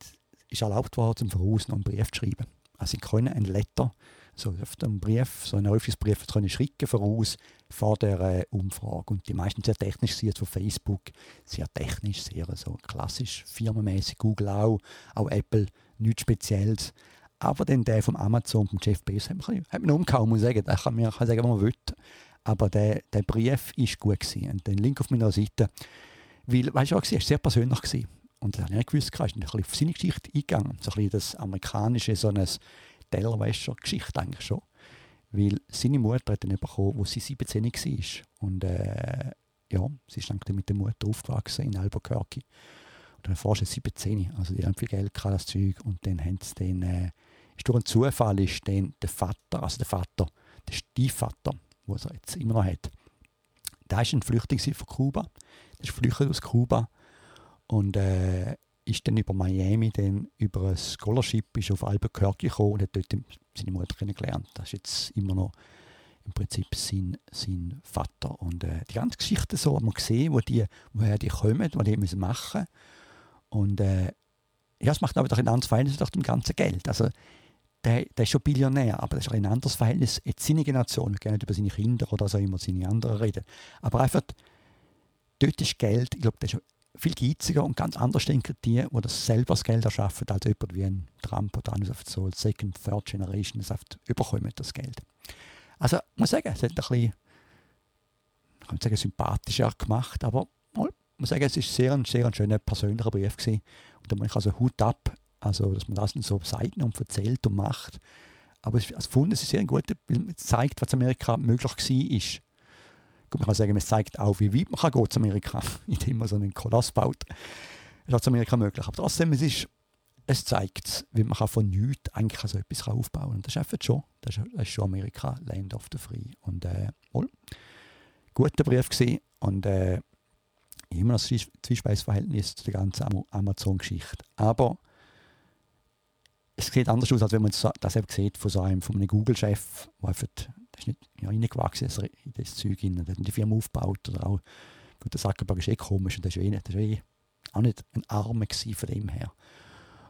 ist erlaubt worden, zum Voraus noch einen Brief zu schreiben. Also sie können ein Letter so dem Brief, so einen Häufungsbrief können schrecken voraus vor der äh, Umfrage. Und die meisten sehr technisch sind von Facebook, sehr technisch, sehr so klassisch, firmenmäßig, Google auch, auch Apple, nichts Spezielles. Aber dann der vom Amazon, vom Jeff Bezos, hat mich, hat mich umgehauen, muss ich sagen. Der kann kann sagen, was man will. Aber der, der Brief war gut. Gewesen. Und den Link auf meiner Seite, weil, weißt du, auch, war sehr persönlich. Gewesen. Und da habe ich nicht gewusst, ein bisschen auf seine Geschichte eingegangen. So ein bisschen das amerikanische, so ein Tellerwäscher-Geschichte eigentlich schon. Weil seine Mutter hat ihn bekommen, als sie 17 war. Und äh, ja, sie ist dann mit der Mutter aufgewachsen in Albuquerque. Und dann war sie 17, also die haben viel Geld gehabt, das Zeug. Und dann haben sie den, äh, ist durch einen Zufall ist dann der Vater, also der Vater, der Stiefvater, den er jetzt immer noch hat, der war ein Flüchtling von Kuba. Der ist flüchtet aus Kuba. Und äh, ist dann über Miami dann über ein Scholarship ist auf Albuquerque gekommen und hat dort seine Mutter kennengelernt. Das ist jetzt immer noch im Prinzip sein, sein Vater. Und äh, die ganze Geschichte so haben wir gesehen, wo die, woher die kommen, was die müssen machen Und äh, ja, es macht aber doch ein anderes Verhältnis durch dem ganzen Geld. Also der, der ist schon Billionär, aber das ist ein anderes Verhältnis. Jetzt seine Generation, wir können nicht über seine Kinder oder so immer seine anderen reden. Aber einfach, dort ist Geld, ich glaube, das ist viel geiziger und ganz anders denken die, die das selber das Geld erschaffen, als jemand wie ein Trump oder anders so Second, Third Generation, das überkommen, das Geld. Also, ich muss sagen, es hat ein bisschen, ich kann sagen, sympathischer gemacht, aber ich muss sagen, es war sehr ein, sehr ein schöner persönlicher Brief gewesen. Und da muss ich also Hut ab, also, dass man das nicht so Seiten und erzählt und macht. Aber ich fand, es ist sehr gut, weil es zeigt, was Amerika möglich war man kann sagen, es zeigt auch, wie weit man kann gehen zu Amerika, indem man so einen Koloss baut. Das ist zu Amerika möglich. Aber trotzdem, es, ist, es zeigt, wie man von nichts eigentlich so etwas aufbauen kann. Und das ist schon, das ist, schon Amerika, Land of the Free. Und äh, wohl, guter Brief gesehen und äh, immer noch ein Zwiespeinsverhältnis zu der ganzen Amazon-Geschichte. Aber es sieht anders aus, als wenn man das eben sieht von so einem, von einem Google-Chef, der einfach ist nicht ja, reingewachsen in das Zeug. Rein. Da hat die Firma aufgebaut. Oder auch, gut, der Zuckerberg ist eh komisch und das war eh, das eh auch nicht ein Armer von dem her.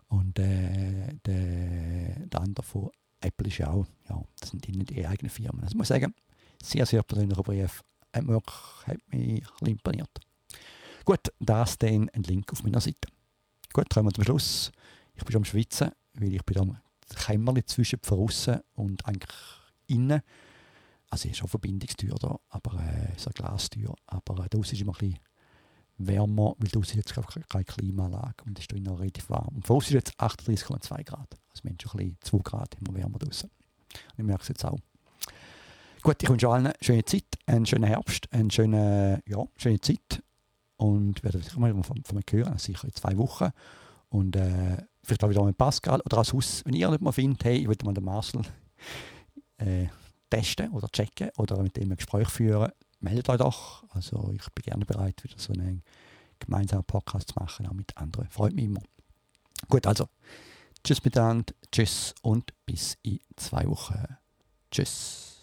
Und äh, der, der andere von Apple ist auch, ja, das sind nicht die eigenen Firmen. Also ich muss sagen, sehr, sehr persönlicher Brief. Hat mich, hat mich imponiert. Gut, das dann ein Link auf meiner Seite. Gut, kommen wir zum Schluss. Ich bin am Schwitzen, weil ich bin am Kämmerchen zwischen Aussen und eigentlich innen. Also es ist auch Verbindungstür da, aber äh, so eine Glastür. Aber äh, draußen ist immer ein bisschen wärmer, weil draußen ist jetzt keine Klimaanlage und es ist drinnen relativ warm. Und vor ist jetzt 38,2 Grad. Also wir haben schon ein bisschen 2 Grad immer wärmer draußen. Und ich merke es jetzt auch. Gut, ich wünsche allen eine schöne Zeit, einen schönen Herbst, eine schöne, ja, schöne Zeit. Und werde sicher mal von, von mir hören, sicher in zwei Wochen. Und äh, vielleicht auch wieder mit Pascal oder als Haus, wenn ihr nicht mal findet, hey, ich würde mal den Marcel äh, testen oder checken oder mit dem ein Gespräch führen, meldet euch doch. Also ich bin gerne bereit, wieder so einen gemeinsamen Podcast zu machen, auch mit anderen. Freut mich immer. Gut, also tschüss miteinander, tschüss und bis in zwei Wochen. Tschüss.